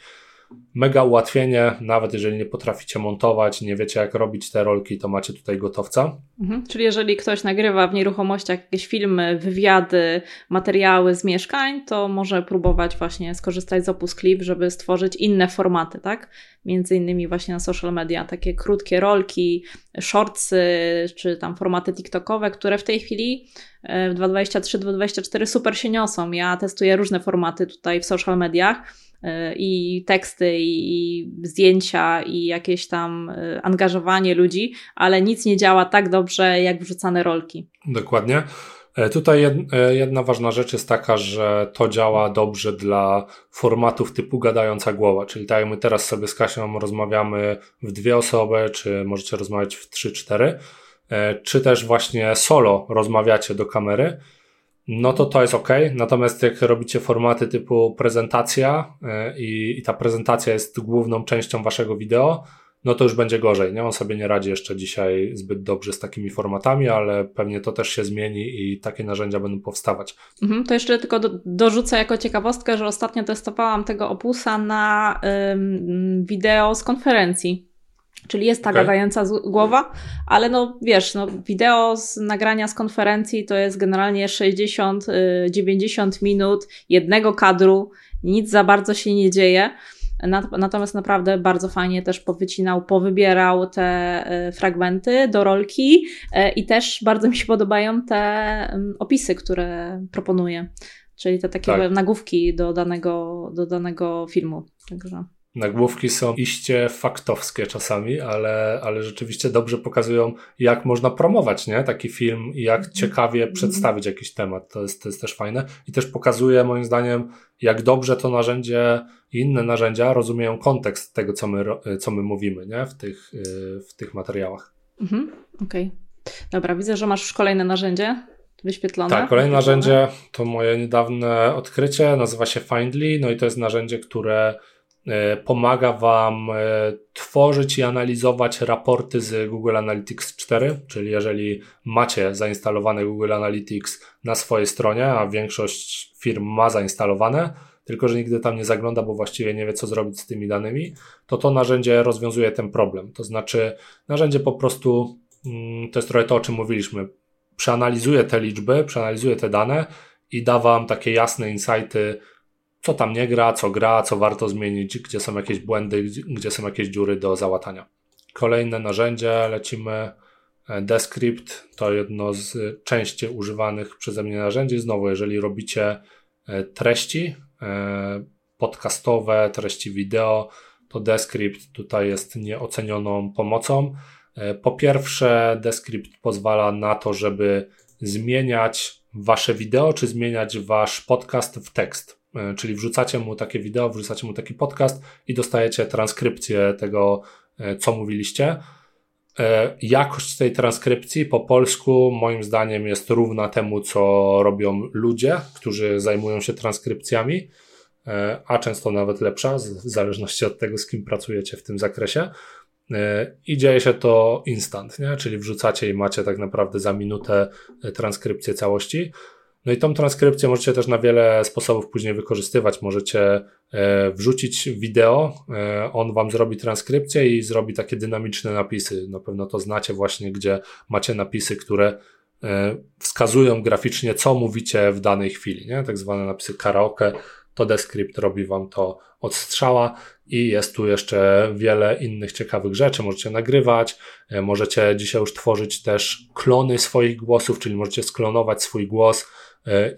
Mega ułatwienie, nawet jeżeli nie potraficie montować, nie wiecie jak robić te rolki, to macie tutaj gotowca. Mhm. Czyli jeżeli ktoś nagrywa w nieruchomościach jakieś filmy, wywiady, materiały z mieszkań, to może próbować właśnie skorzystać z Opus Clip, żeby stworzyć inne formaty, tak? Między innymi właśnie na social media, takie krótkie rolki, shortsy, czy tam formaty TikTokowe, które w tej chwili e, w 2023-2024 super się niosą. Ja testuję różne formaty tutaj w social mediach i teksty, i zdjęcia, i jakieś tam e, angażowanie ludzi, ale nic nie działa tak dobrze jak wrzucane rolki. Dokładnie. E, tutaj jedna ważna rzecz jest taka, że to działa dobrze dla formatów typu gadająca głowa, czyli tak jak my teraz sobie z Kasią rozmawiamy w dwie osoby, czy możecie rozmawiać w trzy, cztery, czy też właśnie solo rozmawiacie do kamery, no to to jest ok. Natomiast jak robicie formaty typu prezentacja e, i, i, ta prezentacja jest główną częścią waszego wideo, no to już będzie gorzej. Nie? On sobie nie radzi jeszcze dzisiaj zbyt dobrze z takimi formatami, ale pewnie to też się zmieni i takie narzędzia będą powstawać. Mhm, to jeszcze tylko do, dorzucę jako ciekawostkę, że ostatnio testowałam tego opusa na ym, wideo z konferencji. Czyli jest ta okay. gadająca głowa, ale no wiesz, no, wideo z nagrania z konferencji to jest generalnie 60-90 y, minut jednego kadru, nic za bardzo się nie dzieje. Natomiast naprawdę bardzo fajnie też powycinał, powybierał te y, fragmenty do rolki y, i też bardzo mi się podobają te opisy, które proponuje, czyli te takie tak. nagłówki do danego, do danego filmu. Także. Nagłówki są iście faktowskie czasami, ale, ale rzeczywiście dobrze pokazują, jak można promować nie? taki film i jak mhm. ciekawie mhm. przedstawić jakiś temat. To jest, to jest też fajne. I też pokazuje, moim zdaniem, jak dobrze to narzędzie i inne narzędzia rozumieją kontekst tego, co my, co my mówimy nie? W, tych, w tych materiałach. Mhm, Okej. Okay. Dobra, widzę, że masz już kolejne narzędzie wyświetlone. Tak, kolejne narzędzie to moje niedawne odkrycie, nazywa się Findly, no i to jest narzędzie, które pomaga Wam e, tworzyć i analizować raporty z Google Analytics 4, czyli jeżeli macie zainstalowane Google Analytics na swojej stronie, a większość firm ma zainstalowane, tylko że nigdy tam nie zagląda, bo właściwie nie wie, co zrobić z tymi danymi, to to narzędzie rozwiązuje ten problem. To znaczy, narzędzie po prostu, mm, to jest trochę to, o czym mówiliśmy, przeanalizuje te liczby, przeanalizuje te dane i da Wam takie jasne insighty, co tam nie gra, co gra, co warto zmienić, gdzie są jakieś błędy, gdzie są jakieś dziury do załatania. Kolejne narzędzie lecimy. E, Descript to jedno z częściej używanych przeze mnie narzędzi. Znowu, jeżeli robicie e, treści e, podcastowe, treści wideo, to Descript tutaj jest nieocenioną pomocą. Po pierwsze, Descript pozwala na to, żeby zmieniać wasze wideo, czy zmieniać wasz podcast w tekst. E, czyli wrzucacie mu takie wideo, wrzucacie mu taki podcast i dostajecie transkrypcję tego, e, co mówiliście. E, jakość tej transkrypcji po polsku, moim zdaniem, jest równa temu, co robią ludzie, którzy zajmują się transkrypcjami, a często nawet lepsza, w zależności od tego, z kim pracujecie w tym zakresie. I dzieje się to instant, nie? czyli wrzucacie i macie tak naprawdę za minutę transkrypcję całości. No i tą transkrypcję możecie też na wiele sposobów później wykorzystywać. Możecie e, wrzucić wideo, e, on wam zrobi transkrypcję i zrobi takie dynamiczne napisy. Na pewno to znacie właśnie, gdzie macie napisy, które e, wskazują graficznie, co mówicie w danej chwili, nie? tak zwane napisy karaoke. To Descript robi wam to od strzała i jest tu jeszcze wiele innych ciekawych rzeczy. Możecie nagrywać, możecie dzisiaj już tworzyć też klony swoich głosów, czyli możecie sklonować swój głos,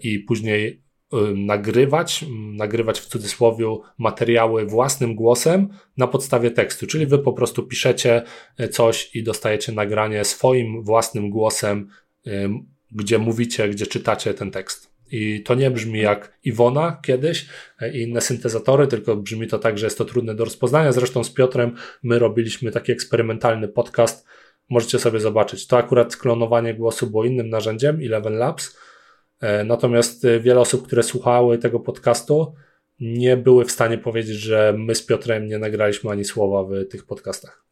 i później e, nagrywać, nagrywać w cudzysłowie materiały własnym głosem na podstawie tekstu, czyli wy po prostu piszecie e, coś i dostajecie nagranie swoim własnym głosem, gdzie mówicie, gdzie czytacie ten tekst. I to nie brzmi jak Iwona kiedyś i inne syntezatory, tylko brzmi to tak, że jest to trudne do rozpoznania. Zresztą z Piotrem my robiliśmy taki eksperymentalny podcast. Możecie sobie zobaczyć. To akurat klonowanie głosu było innym narzędziem, Eleven Labs E, natomiast e, wiele osób, które słuchały tego podcastu, nie były w stanie powiedzieć, że my z Piotrem nie nagraliśmy ani słowa w tych podcastach.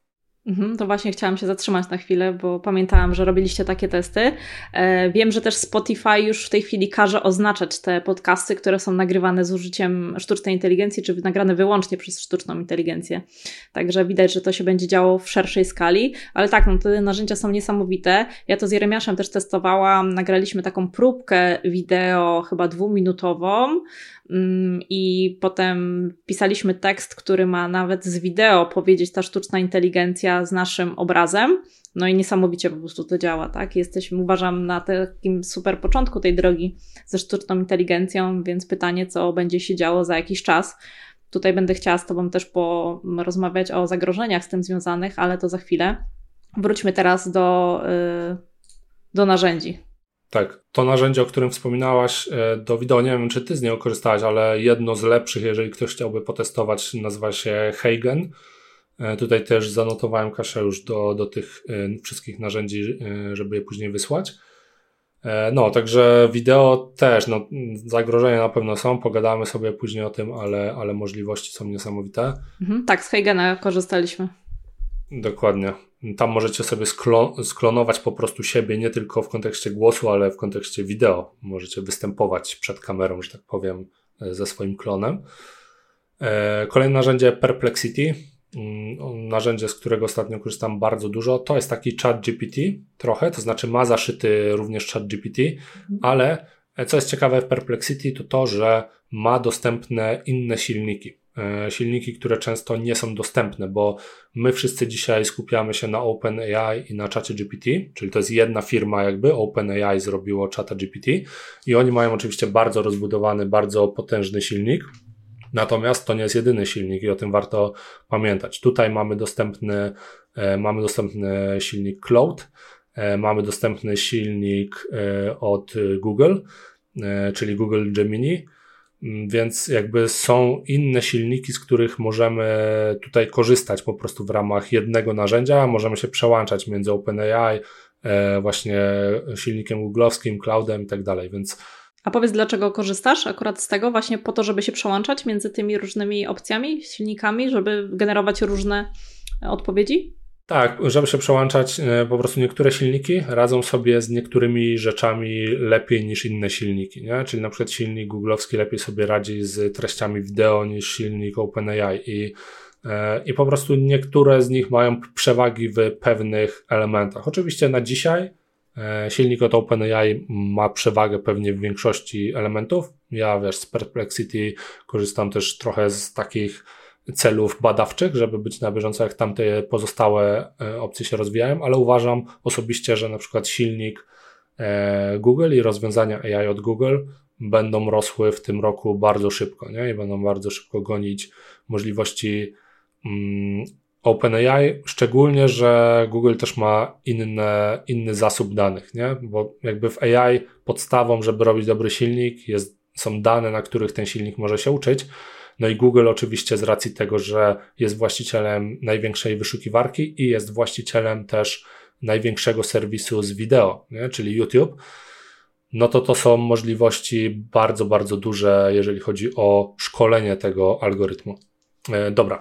Mhm, to właśnie chciałam się zatrzymać na chwilę, bo pamiętałam, że robiliście takie testy. E, wiem, że też Spotify już w tej chwili każe oznaczać te podcasty, które są nagrywane z użyciem sztucznej inteligencji, czy nagrane wyłącznie przez sztuczną inteligencję. Także widać, że to się będzie działo w szerszej skali, ale tak, no te narzędzia są niesamowite. Ja to z Jeremiaszem też testowałam, nagraliśmy taką próbkę wideo, chyba dwuminutową, i potem pisaliśmy tekst, który ma nawet z wideo powiedzieć ta sztuczna inteligencja z naszym obrazem. No i niesamowicie po prostu to działa, tak? Jesteśmy, uważam, na takim super początku tej drogi ze sztuczną inteligencją, więc pytanie, co będzie się działo za jakiś czas. Tutaj będę chciała z Tobą też porozmawiać o zagrożeniach z tym związanych, ale to za chwilę. Wróćmy teraz do, yy, do narzędzi. Tak, to narzędzie, o którym wspominałaś, e, do wideo, nie wiem czy ty z niego korzystałaś, ale jedno z lepszych, jeżeli ktoś chciałby potestować, nazywa się Heigen. E, tutaj też zanotowałem Kaszę już do, do tych e, wszystkich narzędzi, żeby je później wysłać. No, także wideo też, no, zagrożenia na pewno są, pogadamy sobie później o tym, ale, ale możliwości są niesamowite. Mhm, tak, z Heigena korzystaliśmy. Dokładnie. Tam możecie sobie sklo sklonować po prostu siebie, nie tylko w kontekście głosu, ale w kontekście wideo. Możecie występować przed kamerą, że tak powiem, e, ze swoim klonem. E, kolejne narzędzie Perplexity. Mm, narzędzie, z którego ostatnio korzystam bardzo dużo, to jest taki chat GPT trochę, to znaczy ma zaszyty również chat GPT, mhm. ale e, co jest ciekawe w Perplexity, to to, że ma dostępne inne silniki. E, silniki, które często nie są dostępne, bo my wszyscy dzisiaj skupiamy się na OpenAI i na czacie GPT, czyli to jest jedna firma jakby, OpenAI zrobiło czata GPT i oni mają oczywiście bardzo rozbudowany, bardzo potężny silnik, Natomiast to nie jest jedyny silnik i o tym warto pamiętać. Tutaj mamy dostępny, e, mamy dostępny silnik Cloud, e, mamy dostępny silnik od Google, czyli Google Gemini, więc jakby są inne silniki, z których możemy tutaj korzystać po prostu w ramach jednego narzędzia. Możemy się przełączać między OpenAI, e, właśnie silnikiem googlowskim, cloudem i tak dalej, więc a powiedz, dlaczego korzystasz akurat z tego, właśnie po to, żeby się przełączać między tymi różnymi opcjami, silnikami, żeby generować różne odpowiedzi? Tak, żeby się przełączać, e, po prostu niektóre silniki radzą sobie z niektórymi rzeczami lepiej niż inne silniki, nie? Czyli na przykład silnik googlowski lepiej sobie radzi z treściami wideo niż silnik OpenAI i, e, i po prostu niektóre z nich mają przewagi w pewnych elementach. Oczywiście na dzisiaj e, silnik od OpenAI ma przewagę pewnie w większości elementów. Ja wiesz, z Perplexity korzystam też trochę z takich celów badawczych, żeby być na bieżąco, jak tamte pozostałe e, opcje się rozwijają, ale uważam osobiście, że na przykład silnik e, Google i rozwiązania AI od Google będą rosły w tym roku bardzo szybko, nie? I będą bardzo szybko gonić możliwości mm, OpenAI, szczególnie, że Google też ma inne, inny zasób danych, nie? Bo jakby w AI podstawą, żeby robić dobry silnik, jest, są dane, na których ten silnik może się uczyć, no i Google oczywiście z racji tego, że jest właścicielem największej wyszukiwarki i jest właścicielem też największego serwisu z wideo, nie? czyli YouTube, no to to są możliwości bardzo, bardzo duże, jeżeli chodzi o szkolenie tego algorytmu. E, dobra,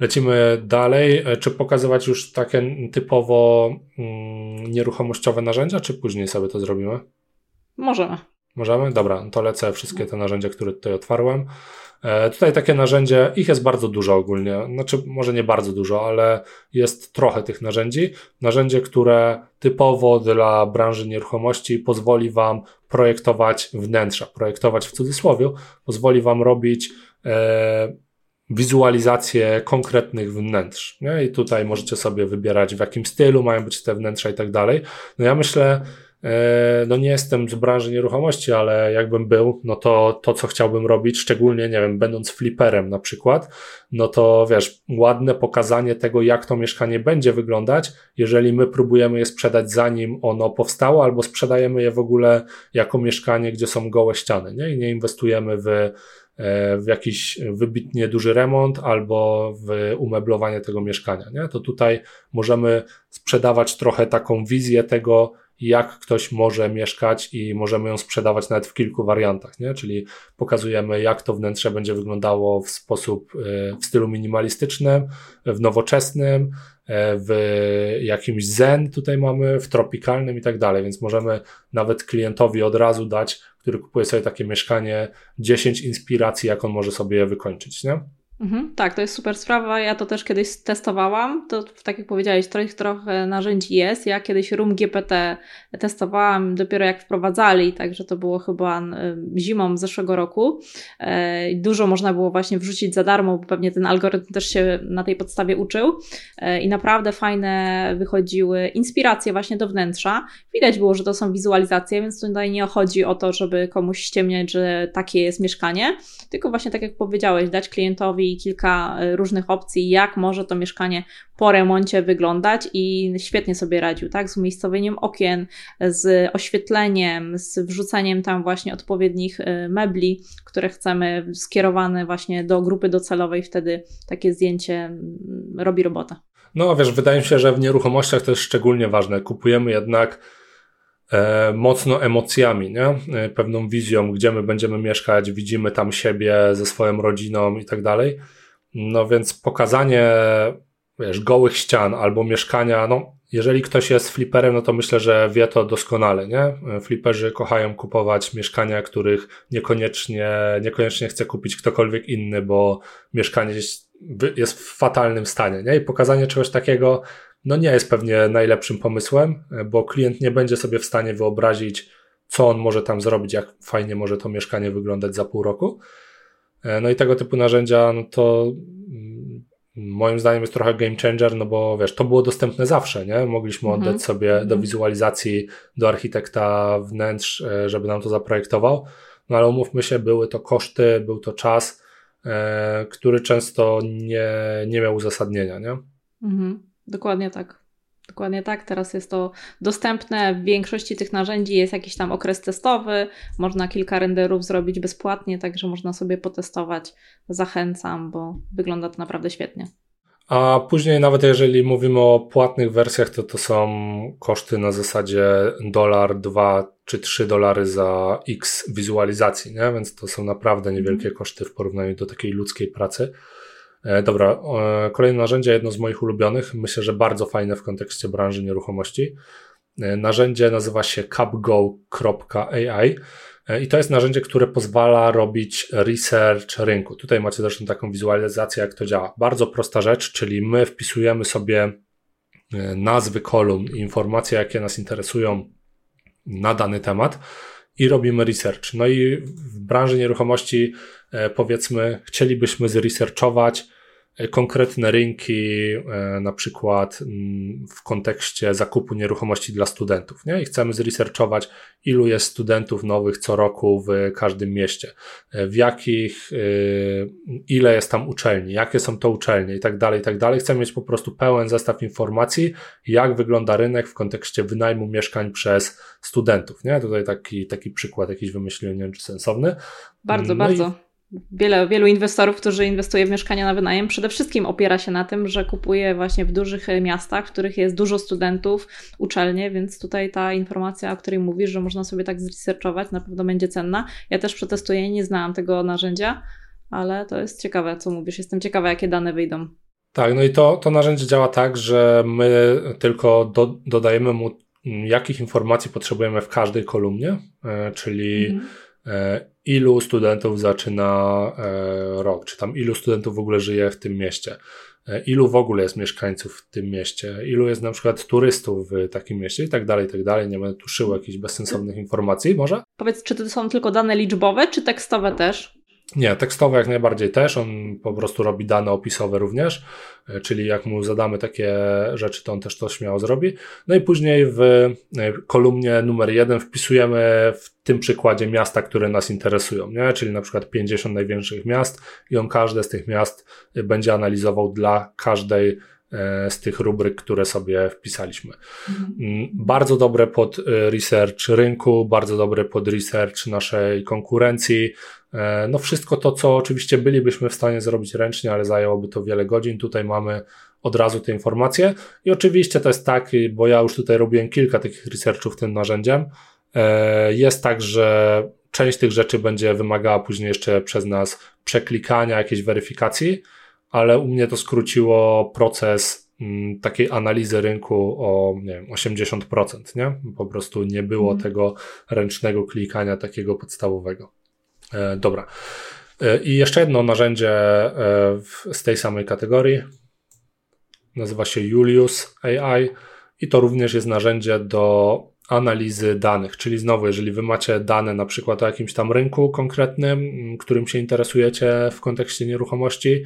lecimy dalej. E, czy pokazywać już takie typowo mm, nieruchomościowe narzędzia, czy później sobie to zrobimy? Możemy. Możemy? Dobra, to lecę wszystkie te narzędzia, które tutaj otwarłem. E, tutaj takie narzędzie, ich jest bardzo dużo ogólnie, znaczy może nie bardzo dużo, ale jest trochę tych narzędzi. Narzędzie, które typowo dla branży nieruchomości pozwoli Wam projektować wnętrza, projektować w cudzysłowie, pozwoli Wam robić e, wizualizację konkretnych wnętrz. Nie? I tutaj możecie sobie wybierać w jakim stylu mają być te wnętrza i tak dalej. No ja myślę, no nie jestem z branży nieruchomości, ale jakbym był, no to to, co chciałbym robić, szczególnie, nie wiem, będąc fliperem na przykład, no to wiesz, ładne pokazanie tego, jak to mieszkanie będzie wyglądać, jeżeli my próbujemy je sprzedać zanim ono powstało, albo sprzedajemy je w ogóle jako mieszkanie, gdzie są gołe ściany, nie? I nie inwestujemy w, e, w jakiś wybitnie duży remont albo w umeblowanie tego mieszkania, nie? To tutaj możemy sprzedawać trochę taką wizję tego, jak ktoś może mieszkać i możemy ją sprzedawać nawet w kilku wariantach, nie? Czyli pokazujemy, jak to wnętrze będzie wyglądało w sposób, w stylu minimalistycznym, w nowoczesnym, w jakimś zen tutaj mamy, w tropikalnym i tak dalej, więc możemy nawet klientowi od razu dać, który kupuje sobie takie mieszkanie, 10 inspiracji, jak on może sobie je wykończyć, nie? Mhm, tak, to jest super sprawa. Ja to też kiedyś testowałam. To tak jak powiedziałeś, trochę, trochę narzędzi jest. Ja kiedyś Room GPT testowałam dopiero jak wprowadzali, także to było chyba zimą zeszłego roku. E, dużo można było właśnie wrzucić za darmo, bo pewnie ten algorytm też się na tej podstawie uczył. E, I naprawdę fajne wychodziły inspiracje właśnie do wnętrza. Widać było, że to są wizualizacje, więc tutaj nie chodzi o to, żeby komuś ściemniać, że takie jest mieszkanie, tylko właśnie tak jak powiedziałeś, dać klientowi kilka e, różnych opcji, jak może to mieszkanie po remoncie wyglądać i świetnie sobie radził, tak? Z umiejscowieniem okien, z oświetleniem, z wrzuceniem tam właśnie odpowiednich e, mebli, które chcemy skierowane właśnie do grupy docelowej, wtedy takie zdjęcie mm, robi robotę. No wiesz, wydaje mi się, że w nieruchomościach to jest szczególnie ważne. Kupujemy jednak e, mocno emocjami, nie? E, pewną wizją, gdzie my będziemy mieszkać, widzimy tam siebie ze swoją rodziną i tak dalej. No więc pokazanie, wiesz, gołych ścian albo mieszkania, no jeżeli ktoś jest fliperem, no to myślę, że wie to doskonale, nie? Fliperzy kochają kupować mieszkania, których niekoniecznie, niekoniecznie chce kupić ktokolwiek inny, bo mieszkanie jest, w fatalnym stanie, nie? I pokazanie czegoś takiego, no nie jest pewnie najlepszym pomysłem, bo klient nie będzie sobie w stanie wyobrazić, co on może tam zrobić, jak fajnie może to mieszkanie wyglądać za pół roku. E, no i tego typu narzędzia, no to moim zdaniem jest trochę game changer, no bo wiesz, to było dostępne zawsze, nie? Mogliśmy oddać mhm. sobie do mhm. wizualizacji, do architekta wnętrz, e, żeby nam to zaprojektował. No ale umówmy się, były to koszty, był to czas, e, który często nie, nie miał uzasadnienia, nie? Mhm. Dokładnie tak. Dokładnie tak. Teraz jest to dostępne. W większości tych narzędzi jest jakiś tam okres testowy. Można kilka renderów zrobić bezpłatnie, także można sobie potestować. Zachęcam, bo wygląda to naprawdę świetnie. A później, nawet jeżeli mówimy o płatnych wersjach, to to są koszty na zasadzie dolar, dwa czy trzy dolary za x wizualizacji, nie? więc to są naprawdę niewielkie mhm. koszty w porównaniu do takiej ludzkiej pracy. E, dobra, kolejne narzędzie, jedno z moich ulubionych, myślę, że bardzo fajne w kontekście branży nieruchomości. E, narzędzie nazywa się capgo.ai e, i to jest narzędzie, które pozwala robić research rynku. Tutaj macie zresztą taką wizualizację, jak to działa. Bardzo prosta rzecz, czyli my wpisujemy sobie nazwy kolumn i informacje, jakie nas interesują na dany temat i robimy research. No i w branży nieruchomości powiedzmy chcielibyśmy zresearchować konkretne rynki, e, na przykład mm, w kontekście zakupu nieruchomości dla studentów, nie? I chcemy zresearchować, ilu jest studentów nowych co roku w każdym mieście, e, w jakich, e, ile jest tam uczelni, jakie są to uczelnie i tak dalej, i tak dalej. Chcemy mieć po prostu pełen zestaw informacji, jak wygląda rynek w kontekście wynajmu mieszkań przez studentów, nie? Tutaj taki, taki przykład jakiś wymyśliłem, nie wiem czy sensowny. Bardzo, no bardzo. Wiele, wielu inwestorów, którzy inwestuje w mieszkania na wynajem, przede wszystkim opiera się na tym, że kupuje właśnie w dużych miastach, w których jest dużo studentów, uczelnie, więc tutaj ta informacja, o której mówisz, że można sobie tak zresearchować, na pewno będzie cenna. Ja też przetestuję, nie znałam tego narzędzia, ale to jest ciekawe, co mówisz. Jestem ciekawa, jakie dane wyjdą. Tak, no i to, to narzędzie działa tak, że my tylko do, dodajemy mu, jakich informacji potrzebujemy w każdej kolumnie, e, czyli mhm E, ilu studentów zaczyna e, rok, czy tam ilu studentów w ogóle żyje w tym mieście, e, ilu w ogóle jest mieszkańców w tym mieście, ilu jest na przykład turystów w takim mieście i tak dalej, i tak dalej. Nie będę tu szył jakichś bezsensownych informacji, może? Powiedz, czy to są tylko dane liczbowe, czy tekstowe też? Nie, tekstowe jak najbardziej też. On po prostu robi dane opisowe również, e, czyli jak mu zadamy takie rzeczy, to on też to śmiało zrobi. No i później w e, kolumnie numer jeden wpisujemy w tym przykładzie miasta, które nas interesują, nie? czyli na przykład 50 największych miast i on każde z tych miast będzie analizował dla każdej e, z tych rubryk, które sobie wpisaliśmy. Mhm. Mm, bardzo dobre pod research rynku, bardzo dobre pod research naszej konkurencji, E, no wszystko to, co oczywiście bylibyśmy w stanie zrobić ręcznie, ale zajęłoby to wiele godzin. Tutaj mamy od razu te informacje. I oczywiście to jest tak, bo ja już tutaj robiłem kilka takich researchów tym narzędziem. E, jest tak, że część tych rzeczy będzie wymagała później jeszcze przez nas przeklikania, jakiejś weryfikacji, ale u mnie to skróciło proces mm, takiej analizy rynku o nie wiem, 80%, nie? Po prostu nie było mm. tego ręcznego klikania takiego podstawowego. E, dobra. E, I jeszcze jedno narzędzie e, z tej samej kategorii. Nazywa się Julius AI i to również jest narzędzie do analizy danych, czyli znowu, jeżeli wy macie dane na przykład o jakimś tam rynku konkretnym, którym się interesujecie w kontekście nieruchomości,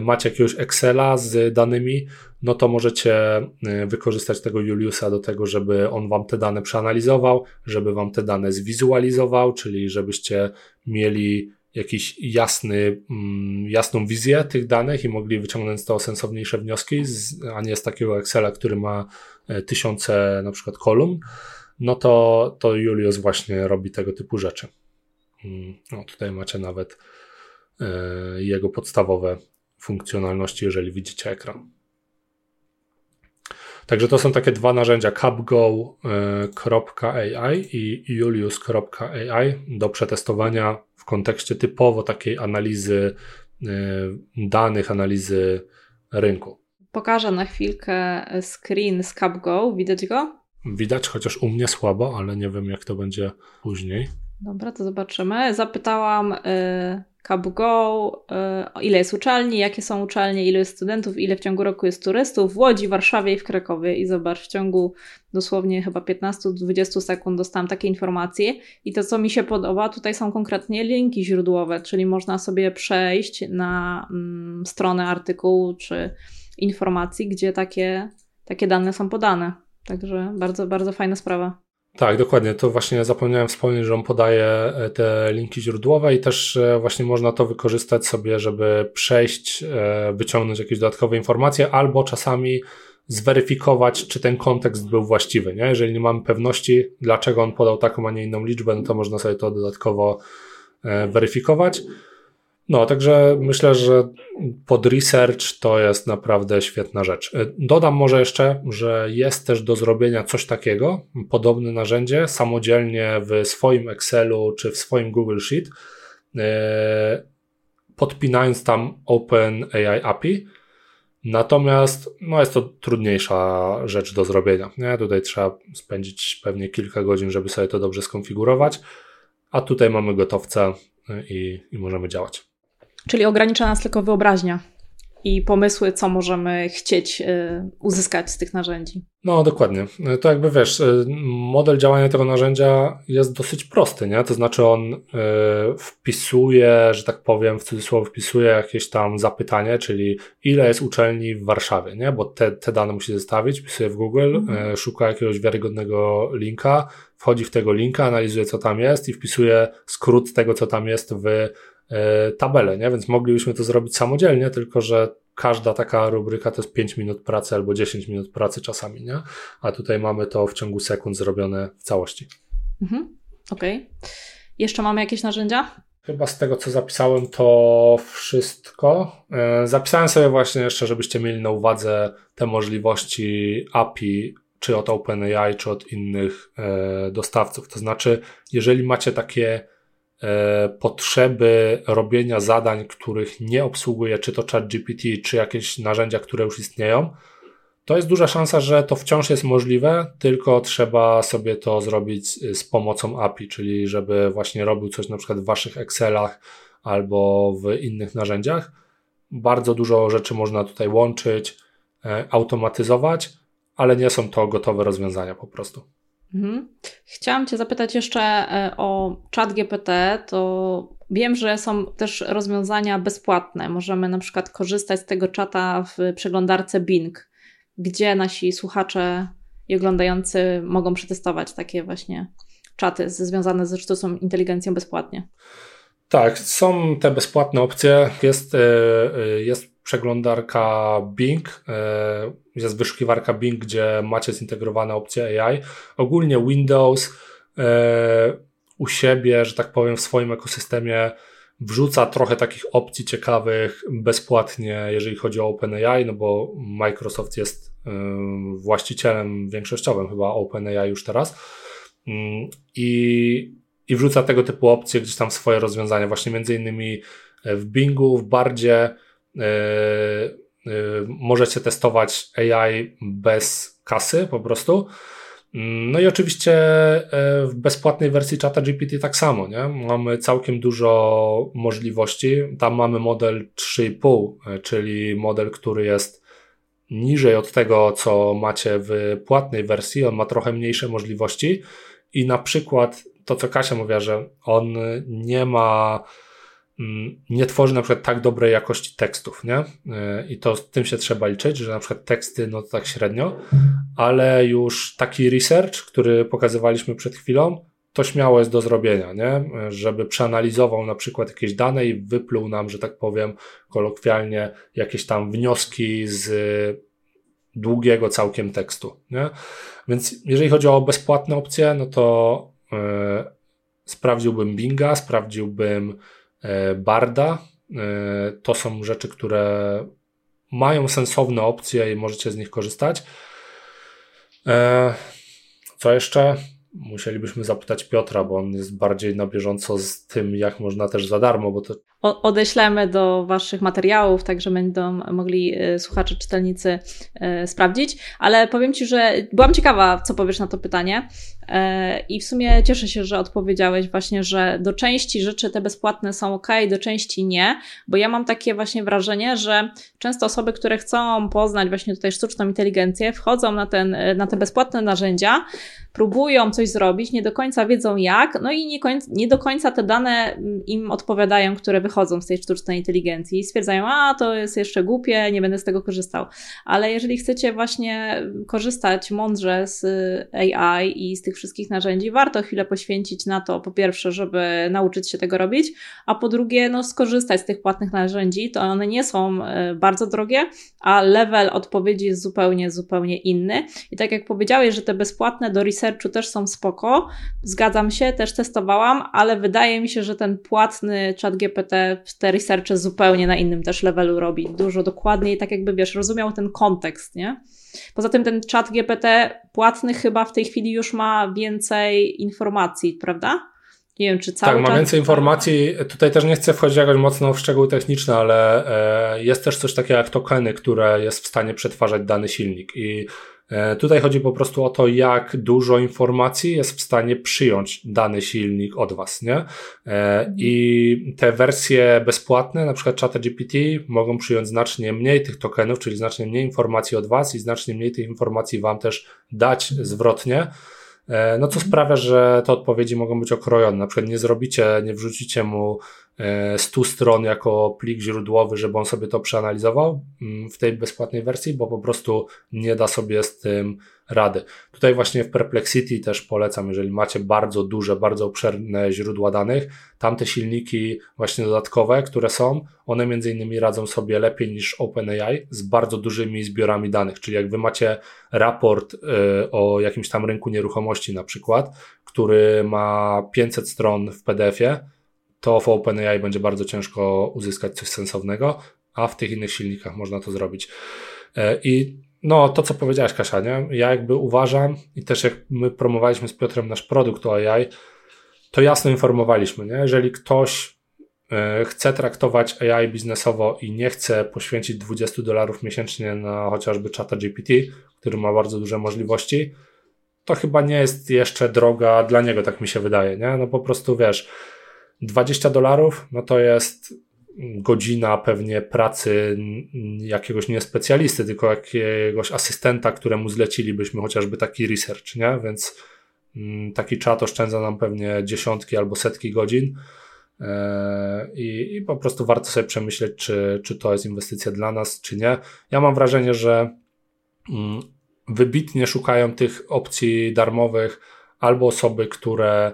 macie jakiegoś Excela z danymi, no to możecie e, wykorzystać tego Juliusa do tego, żeby on wam te dane przeanalizował, żeby wam te dane zwizualizował, czyli żebyście mieli jakiś jasny, mm, jasną wizję tych danych i mogli wyciągnąć z tego sensowniejsze wnioski, a nie z takiego Excela, który ma e, tysiące na przykład kolumn, no to, to Julius właśnie robi tego typu rzeczy. Mm, no, tutaj macie nawet e, jego podstawowe funkcjonalności, jeżeli widzicie ekran. Także to są takie dwa narzędzia capgo.ai e, i julius.ai do przetestowania w kontekście typowo takiej analizy e, danych, analizy rynku. Pokażę na chwilkę screen z CapGo. Widać go? Widać, chociaż u mnie słabo, ale nie wiem, jak to będzie później. Dobra, to zobaczymy. Zapytałam y, CapGo, y, ile jest uczelni, jakie są uczelnie, ile jest studentów, ile w ciągu roku jest turystów w Łodzi, Warszawie i w Krakowie. I zobacz, w ciągu dosłownie chyba 15-20 sekund dostałam takie informacje. I to, co mi się podoba, tutaj są konkretnie linki źródłowe, czyli można sobie przejść na mm, stronę artykułu czy informacji, gdzie takie, takie dane są podane. Także bardzo, bardzo fajna sprawa. Tak, dokładnie. To właśnie zapomniałem wspomnieć, że on podaje e, te linki źródłowe i też e, właśnie można to wykorzystać sobie, żeby przejść, e, wyciągnąć jakieś dodatkowe informacje albo czasami zweryfikować, czy ten kontekst był właściwy. Nie? Jeżeli nie mamy pewności, dlaczego on podał taką, a nie inną liczbę, no to można sobie to dodatkowo weryfikować. No, także myślę, że pod research to jest naprawdę świetna rzecz. E, dodam może jeszcze, że jest też do zrobienia coś takiego, podobne narzędzie, samodzielnie w swoim Excelu czy w swoim Google Sheet, e, podpinając tam OpenAI API. Natomiast no jest to trudniejsza rzecz do zrobienia. Nie? Tutaj trzeba spędzić pewnie kilka godzin, żeby sobie to dobrze skonfigurować, a tutaj mamy gotowce i, i możemy działać. Czyli ogranicza nas tylko wyobraźnia i pomysły, co możemy chcieć y, uzyskać z tych narzędzi. No, dokładnie. To jakby wiesz, y, model działania tego narzędzia jest dosyć prosty, nie? To znaczy on y, wpisuje, że tak powiem, w cudzysłowie wpisuje jakieś tam zapytanie, czyli ile jest uczelni w Warszawie, nie? Bo te, te dane musi zestawić, wpisuje w Google, mhm. szuka jakiegoś wiarygodnego linka, wchodzi w tego linka, analizuje co tam jest i wpisuje skrót tego, co tam jest w tabelę, nie? Więc moglibyśmy to zrobić samodzielnie, tylko że każda taka rubryka to jest 5 minut pracy albo 10 minut pracy czasami, nie? A tutaj mamy to w ciągu sekund zrobione w całości. Mhm. Okej. Okay. Jeszcze mamy jakieś narzędzia? Chyba z tego, co zapisałem, to wszystko. E, zapisałem sobie właśnie jeszcze, żebyście mieli na uwadze te możliwości API, czy od OpenAI, czy od innych e, dostawców. To znaczy, jeżeli macie takie E, potrzeby robienia zadań, których nie obsługuje czy to ChatGPT, czy jakieś narzędzia, które już istnieją, to jest duża szansa, że to wciąż jest możliwe, tylko trzeba sobie to zrobić z pomocą API, czyli żeby właśnie robił coś na przykład w waszych Excelach albo w innych narzędziach. Bardzo dużo rzeczy można tutaj łączyć, e, automatyzować, ale nie są to gotowe rozwiązania po prostu. Mhm. Chciałam Cię zapytać jeszcze e, o chat GPT. To wiem, że są też rozwiązania bezpłatne. Możemy na przykład korzystać z tego czata w przeglądarce Bing, gdzie nasi słuchacze i oglądający mogą przetestować takie właśnie czaty związane ze sztuczną inteligencją bezpłatnie. Tak, są te bezpłatne opcje. Jest, e, e, jest przeglądarka Bing, e, jest wyszukiwarka Bing, gdzie macie zintegrowane opcje AI. Ogólnie Windows u siebie, że tak powiem, w swoim ekosystemie wrzuca trochę takich opcji ciekawych bezpłatnie, jeżeli chodzi o OpenAI, no bo Microsoft jest właścicielem większościowym chyba OpenAI już teraz mm, i, i wrzuca tego typu opcje gdzieś tam swoje rozwiązania, właśnie między innymi w Bingu, w Bardzie możecie testować AI bez kasy po prostu no i oczywiście e, w bezpłatnej wersji Chata GPT tak samo, nie? Mamy całkiem dużo możliwości. Tam mamy model 3,5, e, czyli model, który jest niżej od tego, co macie w płatnej wersji. On ma trochę mniejsze możliwości i na przykład to, co Kasia mówiła, że on nie ma nie tworzy na przykład tak dobrej jakości tekstów, nie? E, I to z tym się trzeba liczyć, że na przykład teksty, no to tak średnio, ale już taki research, który pokazywaliśmy przed chwilą, to śmiało jest do zrobienia, nie? Żeby przeanalizował na przykład jakieś dane i wypluł nam, że tak powiem, kolokwialnie jakieś tam wnioski z długiego całkiem tekstu, nie? Więc jeżeli chodzi o bezpłatne opcje, no to yy, sprawdziłbym Binga, sprawdziłbym E, Barda. E, to są rzeczy, które mają sensowne opcje i możecie z nich korzystać. E, co jeszcze? Musielibyśmy zapytać Piotra, bo on jest bardziej na bieżąco z tym, jak można też za darmo, bo to odeślemy do Waszych materiałów, tak że będą mogli e, słuchacze, czytelnicy e, sprawdzić. Ale powiem Ci, że byłam ciekawa, co powiesz na to pytanie. E, I w sumie cieszę się, że odpowiedziałeś właśnie, że do części rzeczy te bezpłatne są ok, do części nie, bo ja mam takie właśnie wrażenie, że często osoby, które chcą poznać właśnie tutaj sztuczną inteligencję, wchodzą na, ten, na te bezpłatne narzędzia, próbują coś zrobić, nie do końca wiedzą jak, no i nie, nie do końca te dane im odpowiadają, które wychodzą z tej sztucznej inteligencji i stwierdzają, a to jest jeszcze głupie, nie będę z tego korzystał. Ale jeżeli chcecie właśnie korzystać mądrze z AI i z tych wszystkich narzędzi, warto chwilę poświęcić na to, po pierwsze, żeby nauczyć się tego robić, a po drugie, no, skorzystać z tych płatnych narzędzi. To one nie są e, bardzo drogie, a level odpowiedzi jest zupełnie, zupełnie inny. I tak jak powiedziałeś, że te bezpłatne do researchu też są spoko, zgadzam się, też testowałam, ale wydaje mi się, że ten płatny chat GPT te researche zupełnie na innym też levelu robi, dużo dokładniej, tak jakby wiesz, rozumiał ten kontekst, nie? Poza tym ten chat GPT płatny chyba w tej chwili już ma więcej informacji, prawda? Nie wiem, czy cały Tak, ma więcej informacji. Tutaj też nie chcę wchodzić jakoś mocno w szczegóły techniczne, ale e, jest też coś takiego jak tokeny, które jest w stanie przetwarzać dany silnik i tutaj chodzi po prostu o to, jak dużo informacji jest w stanie przyjąć dany silnik od Was, nie? E, I te wersje bezpłatne, na przykład ChatGPT, mogą przyjąć znacznie mniej tych tokenów, czyli znacznie mniej informacji od Was i znacznie mniej tych informacji Wam też dać zwrotnie. E, no co sprawia, że te odpowiedzi mogą być okrojone. Na przykład nie zrobicie, nie wrzucicie mu 100 e, stron jako plik źródłowy, żeby on sobie to przeanalizował mm, w tej bezpłatnej wersji, bo po prostu nie da sobie z tym rady. Tutaj właśnie w Perplexity też polecam, jeżeli macie bardzo duże, bardzo obszerne źródła danych, tamte silniki właśnie dodatkowe, które są, one między innymi radzą sobie lepiej niż OpenAI z bardzo dużymi zbiorami danych, czyli jak wy macie raport y, o jakimś tam rynku nieruchomości na przykład, który ma 500 stron w PDF-ie, to w OpenAI będzie bardzo ciężko uzyskać coś sensownego, a w tych innych silnikach można to zrobić. E, I no, to co powiedziałeś, Kasia, nie? Ja jakby uważam i też jak my promowaliśmy z Piotrem nasz produkt o AI, to jasno informowaliśmy, nie? Jeżeli ktoś e, chce traktować AI biznesowo i nie chce poświęcić 20 dolarów miesięcznie na chociażby czata GPT, który ma bardzo duże możliwości, to chyba nie jest jeszcze droga dla niego, tak mi się wydaje, nie? No po prostu wiesz, 20 dolarów, no to jest godzina pewnie pracy jakiegoś nie specjalisty, tylko jakiegoś asystenta, któremu zlecilibyśmy chociażby taki research, nie? Więc mm, taki czat oszczędza nam pewnie dziesiątki albo setki godzin. E, I, I, po prostu warto sobie przemyśleć, czy, czy to jest inwestycja dla nas, czy nie. Ja mam wrażenie, że mm, wybitnie szukają tych opcji darmowych albo osoby, które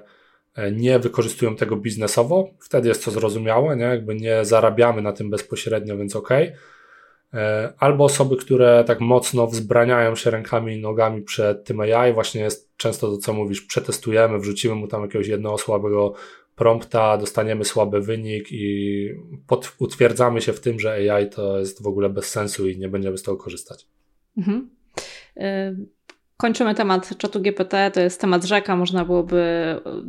nie wykorzystują tego biznesowo, wtedy jest to zrozumiałe, nie? jakby nie zarabiamy na tym bezpośrednio, więc ok. E, albo osoby, które tak mocno wzbraniają się rękami i nogami przed tym AI, właśnie jest często to, co mówisz, przetestujemy, wrzucimy mu tam jakiegoś jednego słabego prompta, dostaniemy słaby wynik i pod, utwierdzamy się w tym, że AI to jest w ogóle bez sensu i nie będziemy z tego korzystać. Mhm. Y, kończymy temat czatu GPT, to jest temat rzeka, można byłoby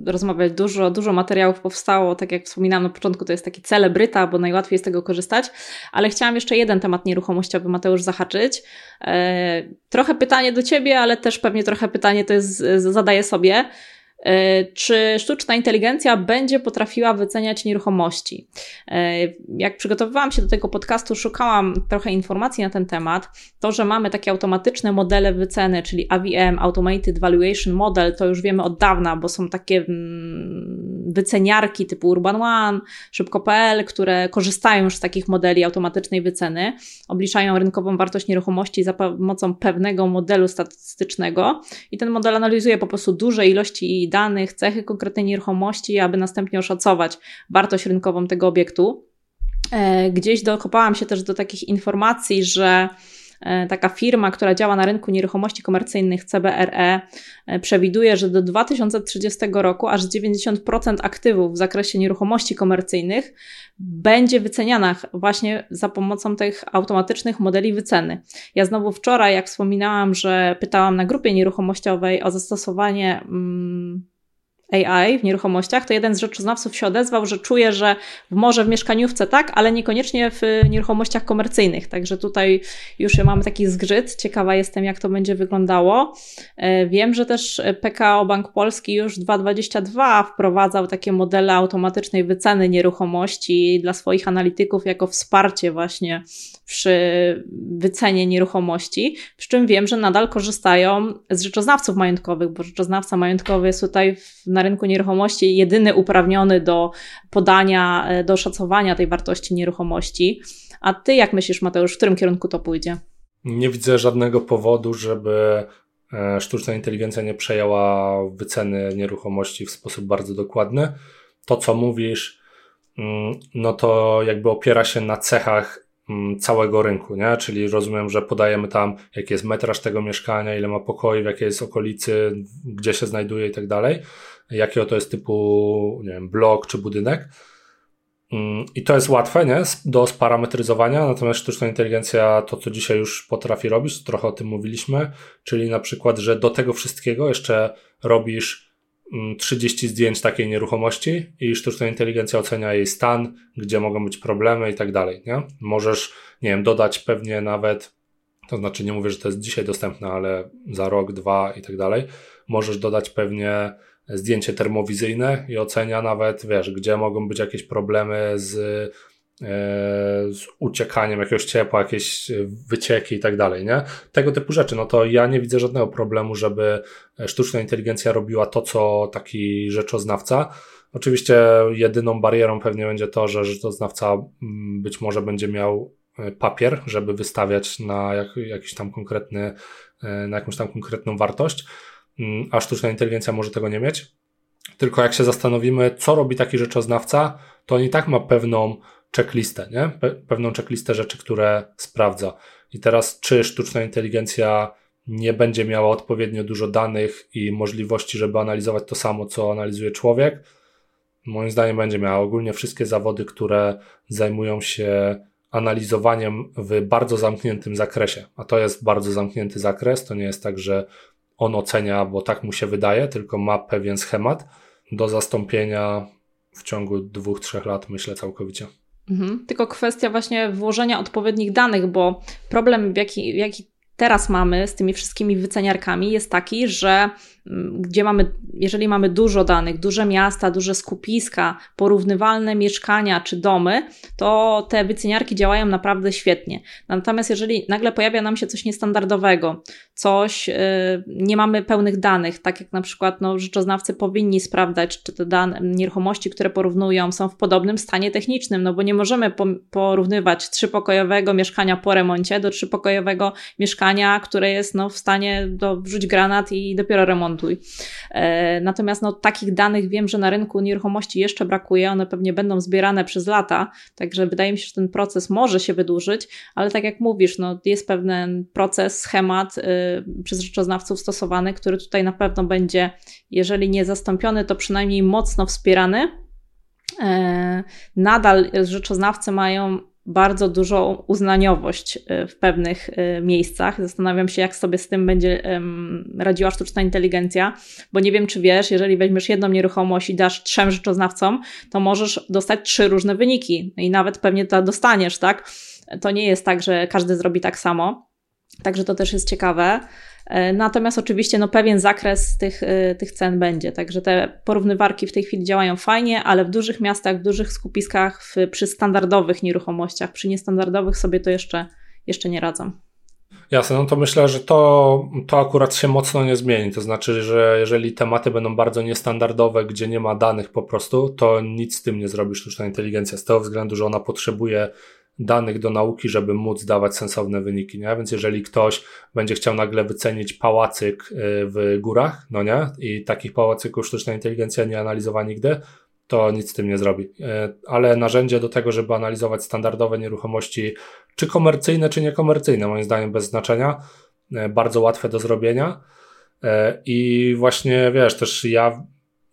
rozmawiać dużo, dużo materiałów powstało, tak jak wspominałam na początku, to jest taki celebryta, bo najłatwiej z tego korzystać, ale chciałam jeszcze jeden temat nieruchomościowy, Mateusz, zahaczyć. E, trochę pytanie do Ciebie, ale też pewnie trochę pytanie to jest, zadaję sobie. E, czy sztuczna inteligencja będzie potrafiła wyceniać nieruchomości? E, jak przygotowywałam się do tego podcastu, szukałam trochę informacji na ten temat. To, że mamy takie automatyczne modele wyceny, czyli AVM, Automated Valuation Model, to już wiemy od dawna, bo są takie mm, wyceniarki typu Urban One, Szybko.pl, które korzystają już z takich modeli automatycznej wyceny, obliczają rynkową wartość nieruchomości za pomocą pewnego modelu statystycznego i ten model analizuje po prostu duże ilości danych, cechy konkretnej nieruchomości, aby następnie oszacować wartość rynkową tego obiektu. E, gdzieś dokopałam się też do takich informacji, że taka firma, która działa na rynku nieruchomości komercyjnych CBRE, e, przewiduje, że do 2030 roku aż 90% aktywów w zakresie nieruchomości komercyjnych będzie wyceniana właśnie za pomocą tych automatycznych modeli wyceny. Ja znowu wczoraj, jak wspominałam, że pytałam na grupie nieruchomościowej o zastosowanie. Hmm, AI w nieruchomościach, to jeden z rzeczoznawców się odezwał, że czuje, że może w mieszkaniówce tak, ale niekoniecznie w nieruchomościach komercyjnych. Także tutaj już mamy taki zgrzyt. Ciekawa jestem, jak to będzie wyglądało. E, wiem, że też PKO Bank Polski już 2022 wprowadzał takie modele automatycznej wyceny nieruchomości dla swoich analityków jako wsparcie właśnie przy wycenie nieruchomości, przy czym wiem, że nadal korzystają z rzeczoznawców majątkowych, bo rzeczoznawca majątkowy jest tutaj na rynku nieruchomości jedyny uprawniony do podania, e, do szacowania tej wartości nieruchomości. A ty jak myślisz, Mateusz, w którym kierunku to pójdzie? Nie widzę żadnego powodu, żeby e, sztuczna inteligencja nie przejęła wyceny nieruchomości w sposób bardzo dokładny. To, co mówisz, mm, no to jakby opiera się na cechach Mm, całego rynku, nie? Czyli rozumiem, że podajemy tam, jaki jest metraż tego mieszkania, ile ma pokoi, w jakiej jest okolicy, gdzie się znajduje i tak dalej, jakiego to jest typu, nie wiem, blok czy budynek. Mm, I to jest łatwe, nie? Do sparametryzowania, natomiast sztuczna inteligencja to, co dzisiaj już potrafi robić, trochę o tym mówiliśmy, czyli na przykład, że do tego wszystkiego jeszcze robisz 30 mm, zdjęć takiej nieruchomości i sztuczna inteligencja ocenia jej stan, gdzie mogą być problemy i tak dalej, nie? Możesz, nie wiem, dodać pewnie nawet, to znaczy nie mówię, że to jest dzisiaj dostępne, ale za rok, dwa i tak dalej, możesz dodać pewnie zdjęcie termowizyjne i ocenia nawet, wiesz, gdzie mogą być jakieś problemy z E, z uciekaniem jakiegoś ciepła, jakieś wycieki i tak dalej, nie? Tego typu rzeczy, no to ja nie widzę żadnego problemu, żeby sztuczna inteligencja robiła to, co taki rzeczoznawca. Oczywiście jedyną barierą pewnie będzie to, że rzeczoznawca mm, być może będzie miał e, papier, żeby wystawiać na jak, jakiś tam konkretny, e, na jakąś tam konkretną wartość, a sztuczna inteligencja może tego nie mieć. Tylko jak się zastanowimy, co robi taki rzeczoznawca, to on i tak ma pewną checklistę, nie? Pe pewną checklistę rzeczy, które sprawdza. I teraz, czy sztuczna inteligencja nie będzie miała odpowiednio dużo danych i możliwości, żeby analizować to samo, co analizuje człowiek? Moim zdaniem będzie miała ogólnie wszystkie zawody, które zajmują się analizowaniem w bardzo zamkniętym zakresie. A to jest bardzo zamknięty zakres. To nie jest tak, że on ocenia, bo tak mu się wydaje, tylko ma pewien schemat do zastąpienia w ciągu dwóch, trzech lat, myślę całkowicie. Mhm. Tylko kwestia właśnie włożenia odpowiednich danych, bo problem, jaki, jaki teraz mamy z tymi wszystkimi wyceniarkami, jest taki, że gdzie mamy, jeżeli mamy dużo danych, duże miasta, duże skupiska, porównywalne mieszkania czy domy, to te wyceniarki działają naprawdę świetnie. Natomiast jeżeli nagle pojawia nam się coś niestandardowego, coś, yy, nie mamy pełnych danych, tak jak na przykład no, rzeczoznawcy powinni sprawdzać, czy te dane, nieruchomości, które porównują, są w podobnym stanie technicznym, no bo nie możemy po, porównywać trzypokojowego mieszkania po remoncie do trzypokojowego mieszkania, które jest no, w stanie do, wrzuć granat i dopiero remontuj. E, natomiast no, takich danych wiem, że na rynku nieruchomości jeszcze brakuje, one pewnie będą zbierane przez lata, także wydaje mi się, że ten proces może się wydłużyć, ale tak jak mówisz, no, jest pewien proces, schemat, y, przez rzeczoznawców stosowany, który tutaj na pewno będzie, jeżeli nie zastąpiony, to przynajmniej mocno wspierany. nadal rzeczoznawcy mają bardzo dużą uznaniowość e, w pewnych e, miejscach. Zastanawiam się, jak sobie z tym będzie radziła sztuczna inteligencja, bo nie wiem, czy wiesz, jeżeli weźmiesz jedną nieruchomość i dasz trzem rzeczoznawcom, to możesz dostać trzy różne wyniki i nawet pewnie to dostaniesz, tak? To nie jest tak, że każdy zrobi tak samo. Także to też jest ciekawe. E, natomiast oczywiście no, pewien zakres tych, e, tych cen będzie. Także te porównywarki w tej chwili działają fajnie, ale w dużych miastach, w dużych skupiskach, w, przy standardowych nieruchomościach, przy niestandardowych sobie to jeszcze, jeszcze nie radzą. Jasne, no to myślę, że to, to akurat się mocno nie zmieni. To znaczy, że jeżeli tematy będą bardzo niestandardowe, gdzie nie ma danych po prostu, to nic z tym nie zrobi sztuczna inteligencja. Z tego względu, że ona potrzebuje danych do nauki, żeby móc dawać sensowne wyniki, nie? Więc jeżeli ktoś będzie chciał nagle wycenić pałacyk y, w górach, no nie? I takich pałacyków sztuczna inteligencja nie analizowała nigdy, to nic z tym nie zrobi. Y, ale narzędzie do tego, żeby analizować standardowe nieruchomości, czy komercyjne, czy niekomercyjne, moim zdaniem bez znaczenia, y, bardzo łatwe do zrobienia. I właśnie wiesz, też ja,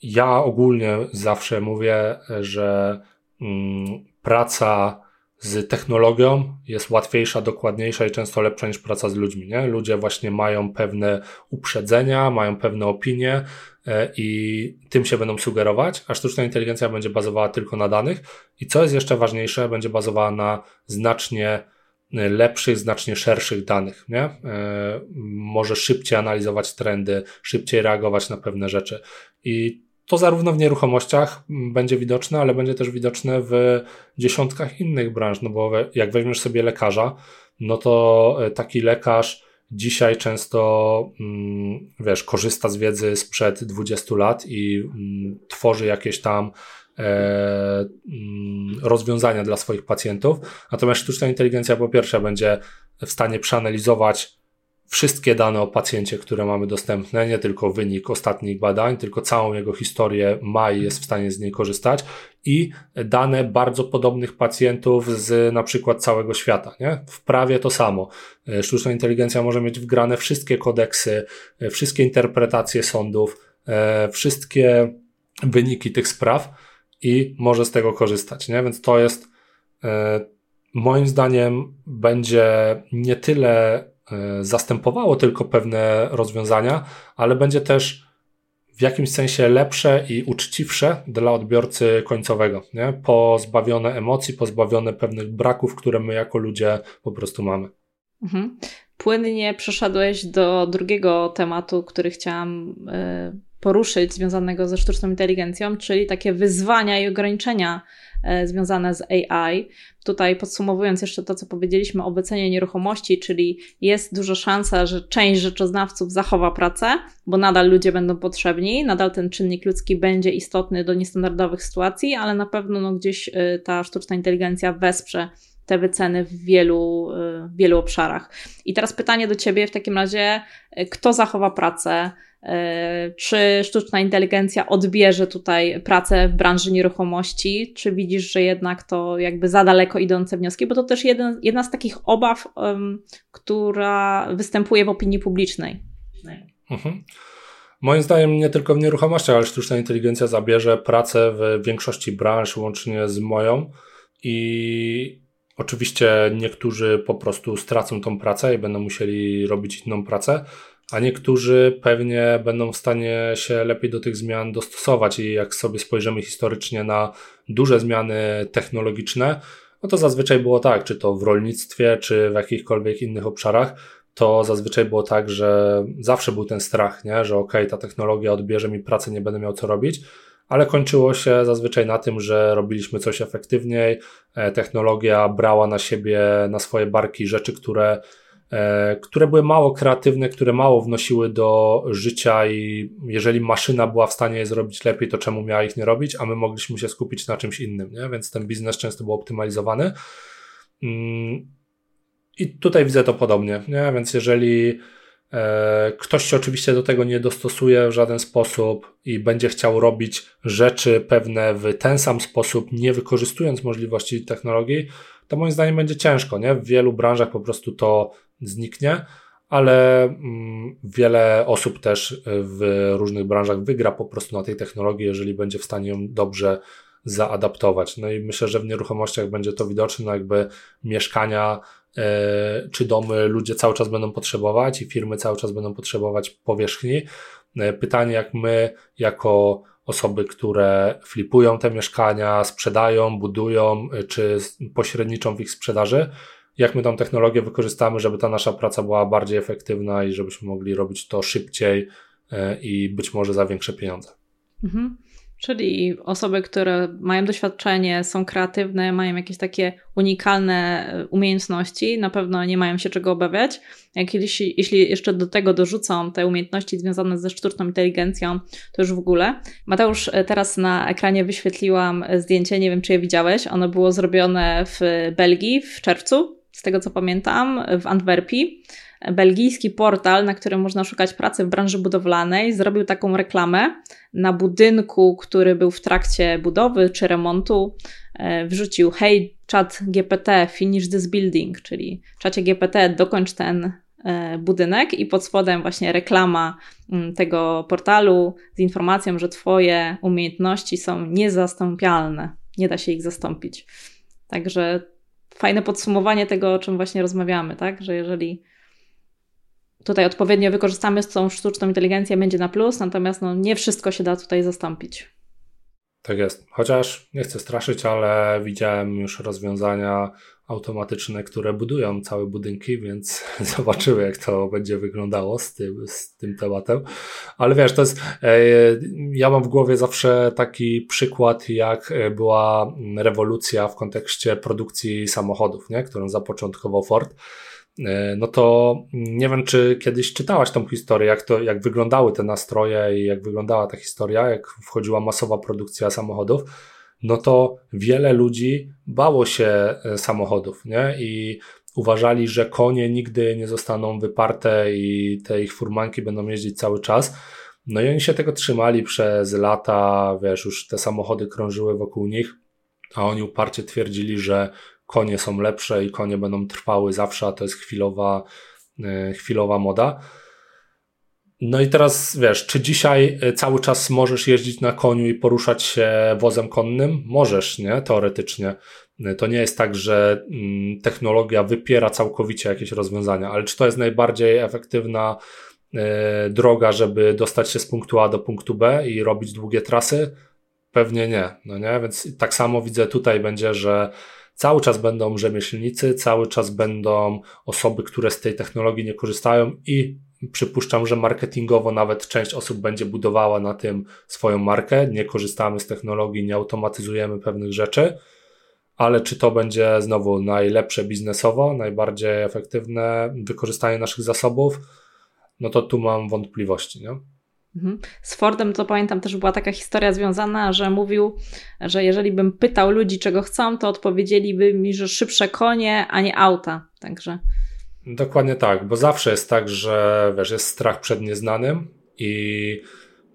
ja ogólnie zawsze mówię, że mm, praca z technologią jest łatwiejsza, dokładniejsza i często lepsza niż praca z ludźmi. Nie? Ludzie właśnie mają pewne uprzedzenia, mają pewne opinie e, i tym się będą sugerować, a sztuczna inteligencja będzie bazowała tylko na danych i co jest jeszcze ważniejsze, będzie bazowała na znacznie e, lepszych, znacznie szerszych danych. Nie? E, może szybciej analizować trendy, szybciej reagować na pewne rzeczy. I to zarówno w nieruchomościach będzie widoczne, ale będzie też widoczne w dziesiątkach innych branż, no bo jak weźmiesz sobie lekarza, no to e, taki lekarz dzisiaj często, mm, wiesz, korzysta z wiedzy sprzed 20 lat i mm, tworzy jakieś tam e, mm, rozwiązania dla swoich pacjentów. Natomiast sztuczna inteligencja po pierwsze będzie w stanie przeanalizować wszystkie dane o pacjencie, które mamy dostępne, nie tylko wynik ostatnich badań, tylko całą jego historię ma i jest w stanie z niej korzystać i dane bardzo podobnych pacjentów z na przykład całego świata. Nie? W prawie to samo. E, sztuczna inteligencja może mieć wgrane wszystkie kodeksy, e, wszystkie interpretacje sądów, e, wszystkie wyniki tych spraw i może z tego korzystać. Nie? Więc to jest moim zdaniem będzie nie tyle zastępowało tylko pewne rozwiązania, ale będzie też w jakimś sensie lepsze i uczciwsze dla odbiorcy końcowego, nie? pozbawione emocji, pozbawione pewnych braków, które my jako ludzie po prostu mamy. Mhm. Płynnie przeszedłeś do drugiego tematu, który chciałam y, poruszyć, związanego ze sztuczną inteligencją, czyli takie wyzwania i ograniczenia E, związane z AI. Tutaj podsumowując jeszcze to, co powiedzieliśmy o wycenie nieruchomości, czyli jest duża szansa, że część rzeczoznawców zachowa pracę, bo nadal ludzie będą potrzebni, nadal ten czynnik ludzki będzie istotny do niestandardowych sytuacji, ale na pewno no, gdzieś e, ta sztuczna inteligencja wesprze te wyceny w wielu, e, w wielu obszarach. I teraz pytanie do Ciebie w takim razie, kto zachowa pracę? E, czy sztuczna inteligencja odbierze tutaj pracę w branży nieruchomości? Czy widzisz, że jednak to jakby za daleko idące wnioski? Bo to też jeden, jedna z takich obaw, um, która występuje w opinii publicznej. Mhm. Moim zdaniem nie tylko w nieruchomościach, ale sztuczna inteligencja zabierze pracę w większości branż, łącznie z moją. I oczywiście niektórzy po prostu stracą tą pracę i będą musieli robić inną pracę a niektórzy pewnie będą w stanie się lepiej do tych zmian dostosować i jak sobie spojrzymy historycznie na duże zmiany technologiczne, no to zazwyczaj było tak, czy to w rolnictwie, czy w jakichkolwiek innych obszarach, to zazwyczaj było tak, że zawsze był ten strach, nie? że okay, ta technologia odbierze mi pracę, nie będę miał co robić, ale kończyło się zazwyczaj na tym, że robiliśmy coś efektywniej, e, technologia brała na siebie, na swoje barki rzeczy, które które były mało kreatywne, które mało wnosiły do życia i jeżeli maszyna była w stanie je zrobić lepiej, to czemu miała ich nie robić, a my mogliśmy się skupić na czymś innym, nie? więc ten biznes często był optymalizowany. Mm, I tutaj widzę to podobnie, nie? więc jeżeli e, ktoś się oczywiście do tego nie dostosuje w żaden sposób i będzie chciał robić rzeczy pewne w ten sam sposób, nie wykorzystując możliwości technologii, to moim zdaniem będzie ciężko, nie? W wielu branżach po prostu to zniknie, ale mm, wiele osób też w różnych branżach wygra po prostu na tej technologii, jeżeli będzie w stanie ją dobrze zaadaptować. No i myślę, że w nieruchomościach będzie to widoczne, no jakby mieszkania e, czy domy ludzie cały czas będą potrzebować i firmy cały czas będą potrzebować powierzchni. E, pytanie, jak my, jako osoby, które flipują te mieszkania, sprzedają, budują, e, czy pośredniczą w ich sprzedaży, jak my tą technologię wykorzystamy, żeby ta nasza praca była bardziej efektywna i żebyśmy mogli robić to szybciej i być może za większe pieniądze. Mhm. Czyli osoby, które mają doświadczenie, są kreatywne, mają jakieś takie unikalne e, umiejętności, na pewno nie mają się czego obawiać. Jak jeśli, jeśli jeszcze do tego dorzucą te umiejętności związane ze sztuczną inteligencją, to już w ogóle. Mateusz, e, teraz na ekranie wyświetliłam zdjęcie, nie wiem czy je widziałeś. Ono było zrobione w Belgii w czerwcu, z tego co pamiętam, w Antwerpii belgijski portal, na którym można szukać pracy w branży budowlanej, zrobił taką reklamę na budynku, który był w trakcie budowy czy remontu. E, wrzucił: Hey, chat GPT, finish this building, czyli czacie GPT, dokończ ten e, budynek i pod spodem właśnie reklama mm, tego portalu z informacją, że Twoje umiejętności są niezastąpialne, nie da się ich zastąpić. Także fajne podsumowanie tego, o czym właśnie rozmawiamy, tak? Że jeżeli tutaj odpowiednio wykorzystamy tą sztuczną inteligencję, będzie na plus, natomiast no, nie wszystko się da tutaj zastąpić. Tak jest. Chociaż nie chcę straszyć, ale widziałem już rozwiązania automatyczne, które budują całe budynki, więc zobaczymy, jak to będzie wyglądało z tym, z tym tematem. Ale wiesz, to jest. E, ja mam w głowie zawsze taki przykład, jak była rewolucja w kontekście produkcji samochodów, nie? którą zapoczątkował Ford E, no to nie wiem, czy kiedyś czytałaś tą historię, jak, to, jak wyglądały te nastroje i jak wyglądała ta historia, jak wchodziła masowa produkcja samochodów, no to wiele ludzi bało się e, samochodów, nie? I uważali, że konie nigdy nie zostaną wyparte i te ich furmanki będą jeździć cały czas. No i oni się tego trzymali przez lata, wiesz, już te samochody krążyły wokół nich, a oni uparcie twierdzili, że konie są lepsze i konie będą trwały zawsze, a to jest chwilowa, e, chwilowa moda. No i teraz wiesz, czy dzisiaj e, cały czas możesz jeździć na koniu i poruszać się wozem konnym? Możesz, nie? Teoretycznie. E, to nie jest tak, że mm, technologia wypiera całkowicie jakieś rozwiązania, ale czy to jest najbardziej efektywna droga, żeby dostać się z punktu A do punktu B i robić długie trasy? Pewnie nie, no nie? Więc tak samo widzę tutaj będzie, że Cały czas będą rzemieślnicy, cały czas będą osoby, które z tej technologii nie korzystają i przypuszczam, że marketingowo nawet część osób będzie budowała na tym swoją markę. Nie korzystamy z technologii, nie automatyzujemy pewnych rzeczy, ale czy to będzie znowu najlepsze biznesowo, najbardziej efektywne wykorzystanie naszych zasobów, no to tu mam wątpliwości. Nie? Mhm. Z Fordem to pamiętam też była taka historia związana, że mówił, że jeżeli bym pytał ludzi, czego chcą, to odpowiedzieliby mi, że szybsze konie, a nie auta. Także. Dokładnie tak, bo zawsze jest tak, że wiesz, jest strach przed nieznanym i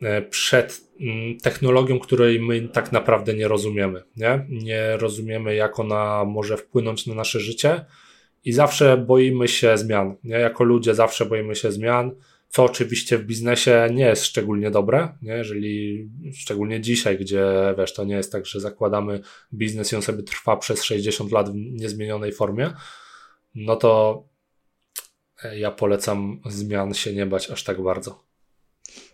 e, przed mm, technologią, której my tak naprawdę nie rozumiemy. Nie, nie rozumiemy, jak ona może wpłynąć na nasze życie i zawsze boimy się zmian. Nie? Jako ludzie zawsze boimy się zmian co oczywiście w biznesie nie jest szczególnie dobre, nie? jeżeli szczególnie dzisiaj, gdzie wiesz, to nie jest tak, że zakładamy biznes i on sobie trwa przez 60 lat w niezmienionej formie, no to ja polecam zmian się nie bać aż tak bardzo.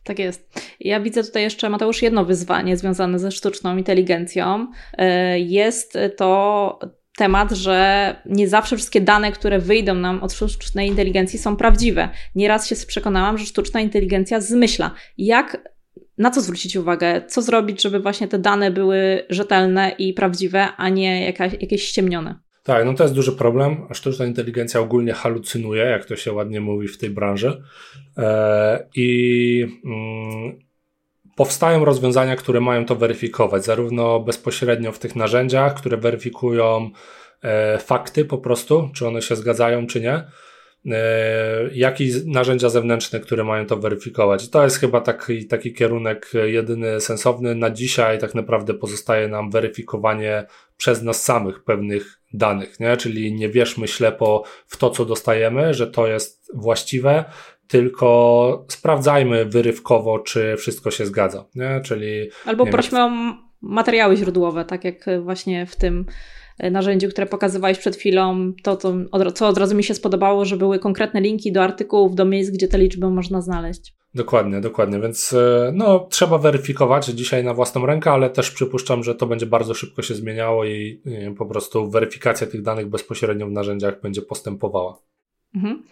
Tak jest. Ja widzę tutaj jeszcze, Mateusz, jedno wyzwanie związane ze sztuczną inteligencją. E, jest to temat, że nie zawsze wszystkie dane, które wyjdą nam od sztucznej inteligencji są prawdziwe. Nieraz się przekonałam, że sztuczna inteligencja zmyśla. Jak, na co zwrócić uwagę? Co zrobić, żeby właśnie te dane były rzetelne i prawdziwe, a nie jakaś, jakieś ściemnione? Tak, no to jest duży problem. Sztuczna inteligencja ogólnie halucynuje, jak to się ładnie mówi w tej branży. E, I mm, powstają rozwiązania, które mają to weryfikować, zarówno bezpośrednio w tych narzędziach, które weryfikują e, fakty po prostu, czy one się zgadzają, czy nie, jak i narzędzia zewnętrzne, które mają to weryfikować. To jest chyba taki, taki kierunek jedyny sensowny. Na dzisiaj tak naprawdę pozostaje nam weryfikowanie przez nas samych pewnych danych, nie? czyli nie wierzmy ślepo w to, co dostajemy, że to jest właściwe, tylko sprawdzajmy wyrywkowo, czy wszystko się zgadza, nie? Czyli... Albo prośmy o materiały źródłowe, tak jak właśnie w tym narzędziu, które pokazywałeś przed chwilą, to, to co od razu mi się spodobało, że były konkretne linki do artykułów, do miejsc, gdzie te liczby można znaleźć. Dokładnie, dokładnie. Więc e, no, trzeba weryfikować dzisiaj na własną rękę, ale też przypuszczam, że to będzie bardzo szybko się zmieniało i wiem, po prostu weryfikacja tych danych bezpośrednio w narzędziach będzie postępowała. Mhm.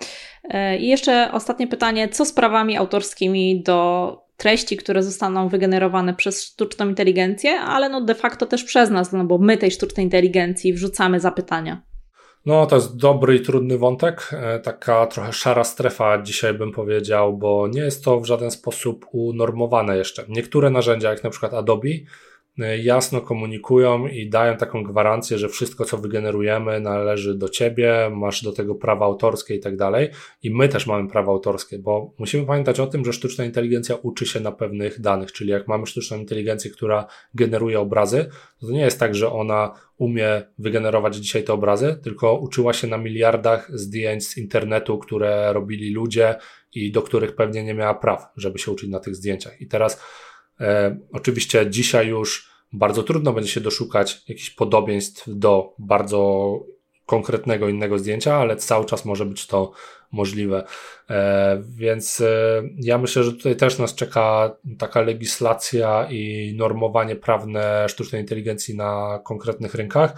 I jeszcze ostatnie pytanie: co z prawami autorskimi do treści, które zostaną wygenerowane przez sztuczną inteligencję, ale no de facto też przez nas, no bo my tej sztucznej inteligencji wrzucamy zapytania. No, to jest dobry i trudny wątek. E, taka trochę szara strefa dzisiaj bym powiedział, bo nie jest to w żaden sposób unormowane jeszcze. Niektóre narzędzia, jak na przykład Adobe, jasno komunikują i dają taką gwarancję, że wszystko, co wygenerujemy, należy do ciebie, masz do tego prawa autorskie i tak dalej. I my też mamy prawa autorskie, bo musimy pamiętać o tym, że sztuczna inteligencja uczy się na pewnych danych, czyli jak mamy sztuczną inteligencję, która generuje obrazy, to nie jest tak, że ona umie wygenerować dzisiaj te obrazy, tylko uczyła się na miliardach zdjęć z internetu, które robili ludzie i do których pewnie nie miała praw, żeby się uczyć na tych zdjęciach. I teraz E, oczywiście dzisiaj już bardzo trudno będzie się doszukać jakichś podobieństw do bardzo konkretnego innego zdjęcia, ale cały czas może być to możliwe. E, więc e, ja myślę, że tutaj też nas czeka taka legislacja i normowanie prawne sztucznej inteligencji na konkretnych rynkach,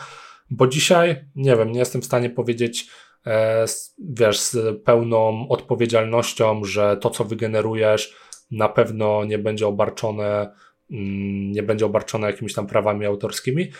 bo dzisiaj, nie wiem, nie jestem w stanie powiedzieć, wiesz, z pełną odpowiedzialnością, że to, co wygenerujesz, na pewno nie będzie obarczone, mm, nie będzie obarczone jakimiś tam prawami autorskimi.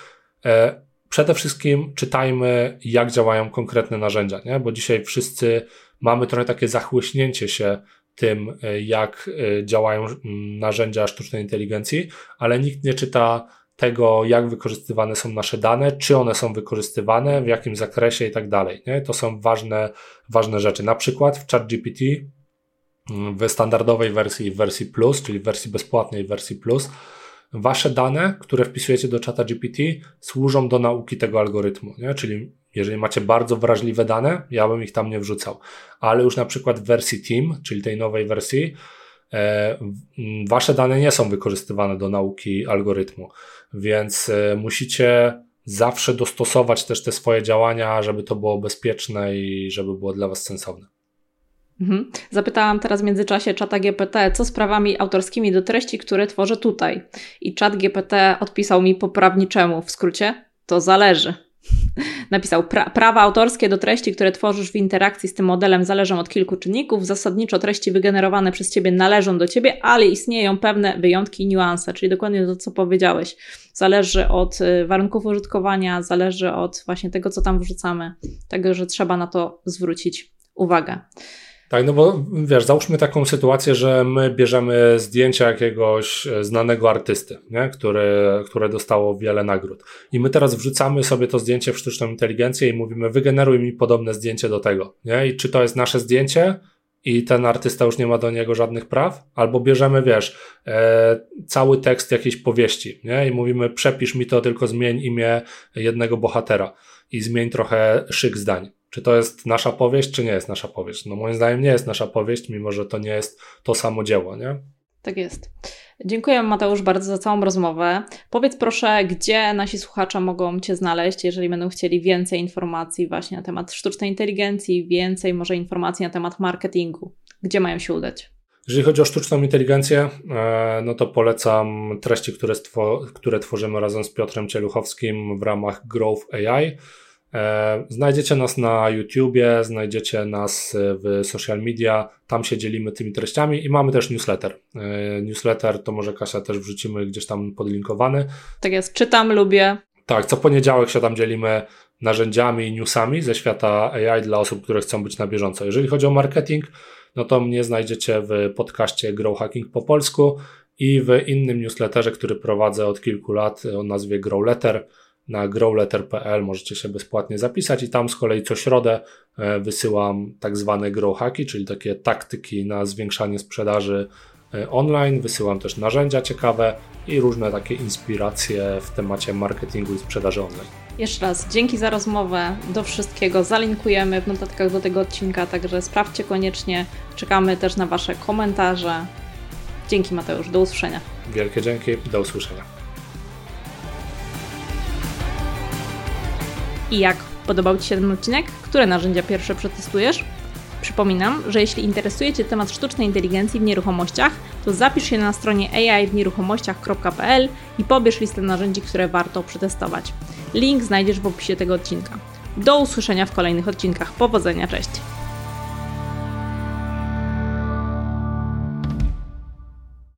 E, przede wszystkim czytajmy, jak działają konkretne narzędzia, nie? bo dzisiaj wszyscy mamy trochę takie zachłyśnięcie się tym, e, jak e, działają mm, narzędzia sztucznej inteligencji, ale nikt nie czyta tego, jak wykorzystywane są nasze dane, czy one są wykorzystywane, w jakim zakresie i tak dalej. To są ważne, ważne rzeczy. Na przykład w ChatGPT w standardowej wersji i w wersji Plus, czyli w wersji bezpłatnej i wersji Plus, wasze dane, które wpisujecie do czata GPT, służą do nauki tego algorytmu. Nie? Czyli jeżeli macie bardzo wrażliwe dane, ja bym ich tam nie wrzucał. Ale już na przykład w wersji Team, czyli tej nowej wersji, e, wasze dane nie są wykorzystywane do nauki algorytmu, więc e, musicie zawsze dostosować też te swoje działania, żeby to było bezpieczne i żeby było dla was sensowne. Mhm. Zapytałam teraz w międzyczasie czata GPT, co z prawami autorskimi do treści, które tworzę tutaj. I czat GPT odpisał mi po prawniczemu, w skrócie, to zależy. Napisał, pra prawa autorskie do treści, które tworzysz w interakcji z tym modelem zależą od kilku czynników. Zasadniczo treści wygenerowane przez Ciebie należą do Ciebie, ale istnieją pewne wyjątki i niuanse, czyli dokładnie to, co powiedziałeś. Zależy od y, warunków użytkowania, zależy od właśnie tego, co tam wrzucamy. Że trzeba na to zwrócić uwagę. Tak, no bo wiesz, załóżmy taką sytuację, że my bierzemy zdjęcia jakiegoś e, znanego artysty, nie? Które, które dostało wiele nagród. I my teraz wrzucamy sobie to zdjęcie w sztuczną inteligencję i mówimy, wygeneruj mi podobne zdjęcie do tego. Nie? I czy to jest nasze zdjęcie? I ten artysta już nie ma do niego żadnych praw, albo bierzemy, wiesz, e, cały tekst jakiejś powieści, nie? I mówimy, przepisz mi to, tylko zmień imię jednego bohatera i zmień trochę szyk zdań czy to jest nasza powieść, czy nie jest nasza powieść. No moim zdaniem nie jest nasza powieść, mimo że to nie jest to samo dzieło, nie? Tak jest. Dziękuję Mateusz bardzo za całą rozmowę. Powiedz proszę, gdzie nasi słuchacze mogą Cię znaleźć, jeżeli będą chcieli więcej informacji właśnie na temat sztucznej inteligencji, więcej może informacji na temat marketingu. Gdzie mają się udać? Jeżeli chodzi o sztuczną inteligencję, e, no to polecam treści, które, które tworzymy razem z Piotrem Cieluchowskim w ramach Growth AI. E, znajdziecie nas na YouTubie, znajdziecie nas w social media, tam się dzielimy tymi treściami i mamy też newsletter. E, newsletter to może Kasia też wrzucimy gdzieś tam podlinkowany. Tak jest, czytam, lubię. Tak, co poniedziałek się tam dzielimy narzędziami i newsami ze świata AI dla osób, które chcą być na bieżąco. Jeżeli chodzi o marketing, no to mnie znajdziecie w podcaście Grow Hacking po polsku i w innym newsletterze, który prowadzę od kilku lat o nazwie Grow Letter na growletter.pl możecie się bezpłatnie zapisać i tam z kolei co środę e, wysyłam tak zwane grow hacki, czyli takie taktyki na zwiększanie sprzedaży e, online. Wysyłam też narzędzia ciekawe i różne takie inspiracje w temacie marketingu i sprzedaży online. Jeszcze raz dzięki za rozmowę. Do wszystkiego zalinkujemy w notatkach do tego odcinka, także sprawdźcie koniecznie. Czekamy też na Wasze komentarze. Dzięki Mateusz, do usłyszenia. Wielkie dzięki, do usłyszenia. I jak podobał Ci się ten odcinek? Które narzędzia pierwsze przetestujesz? Przypominam, że jeśli interesuje Cię temat sztucznej inteligencji w nieruchomościach, to zapisz się na stronie aiwnieruchomościach.pl i pobierz listę narzędzi, które warto przetestować. Link znajdziesz w opisie tego odcinka. Do usłyszenia w kolejnych odcinkach. Powodzenia, cześć!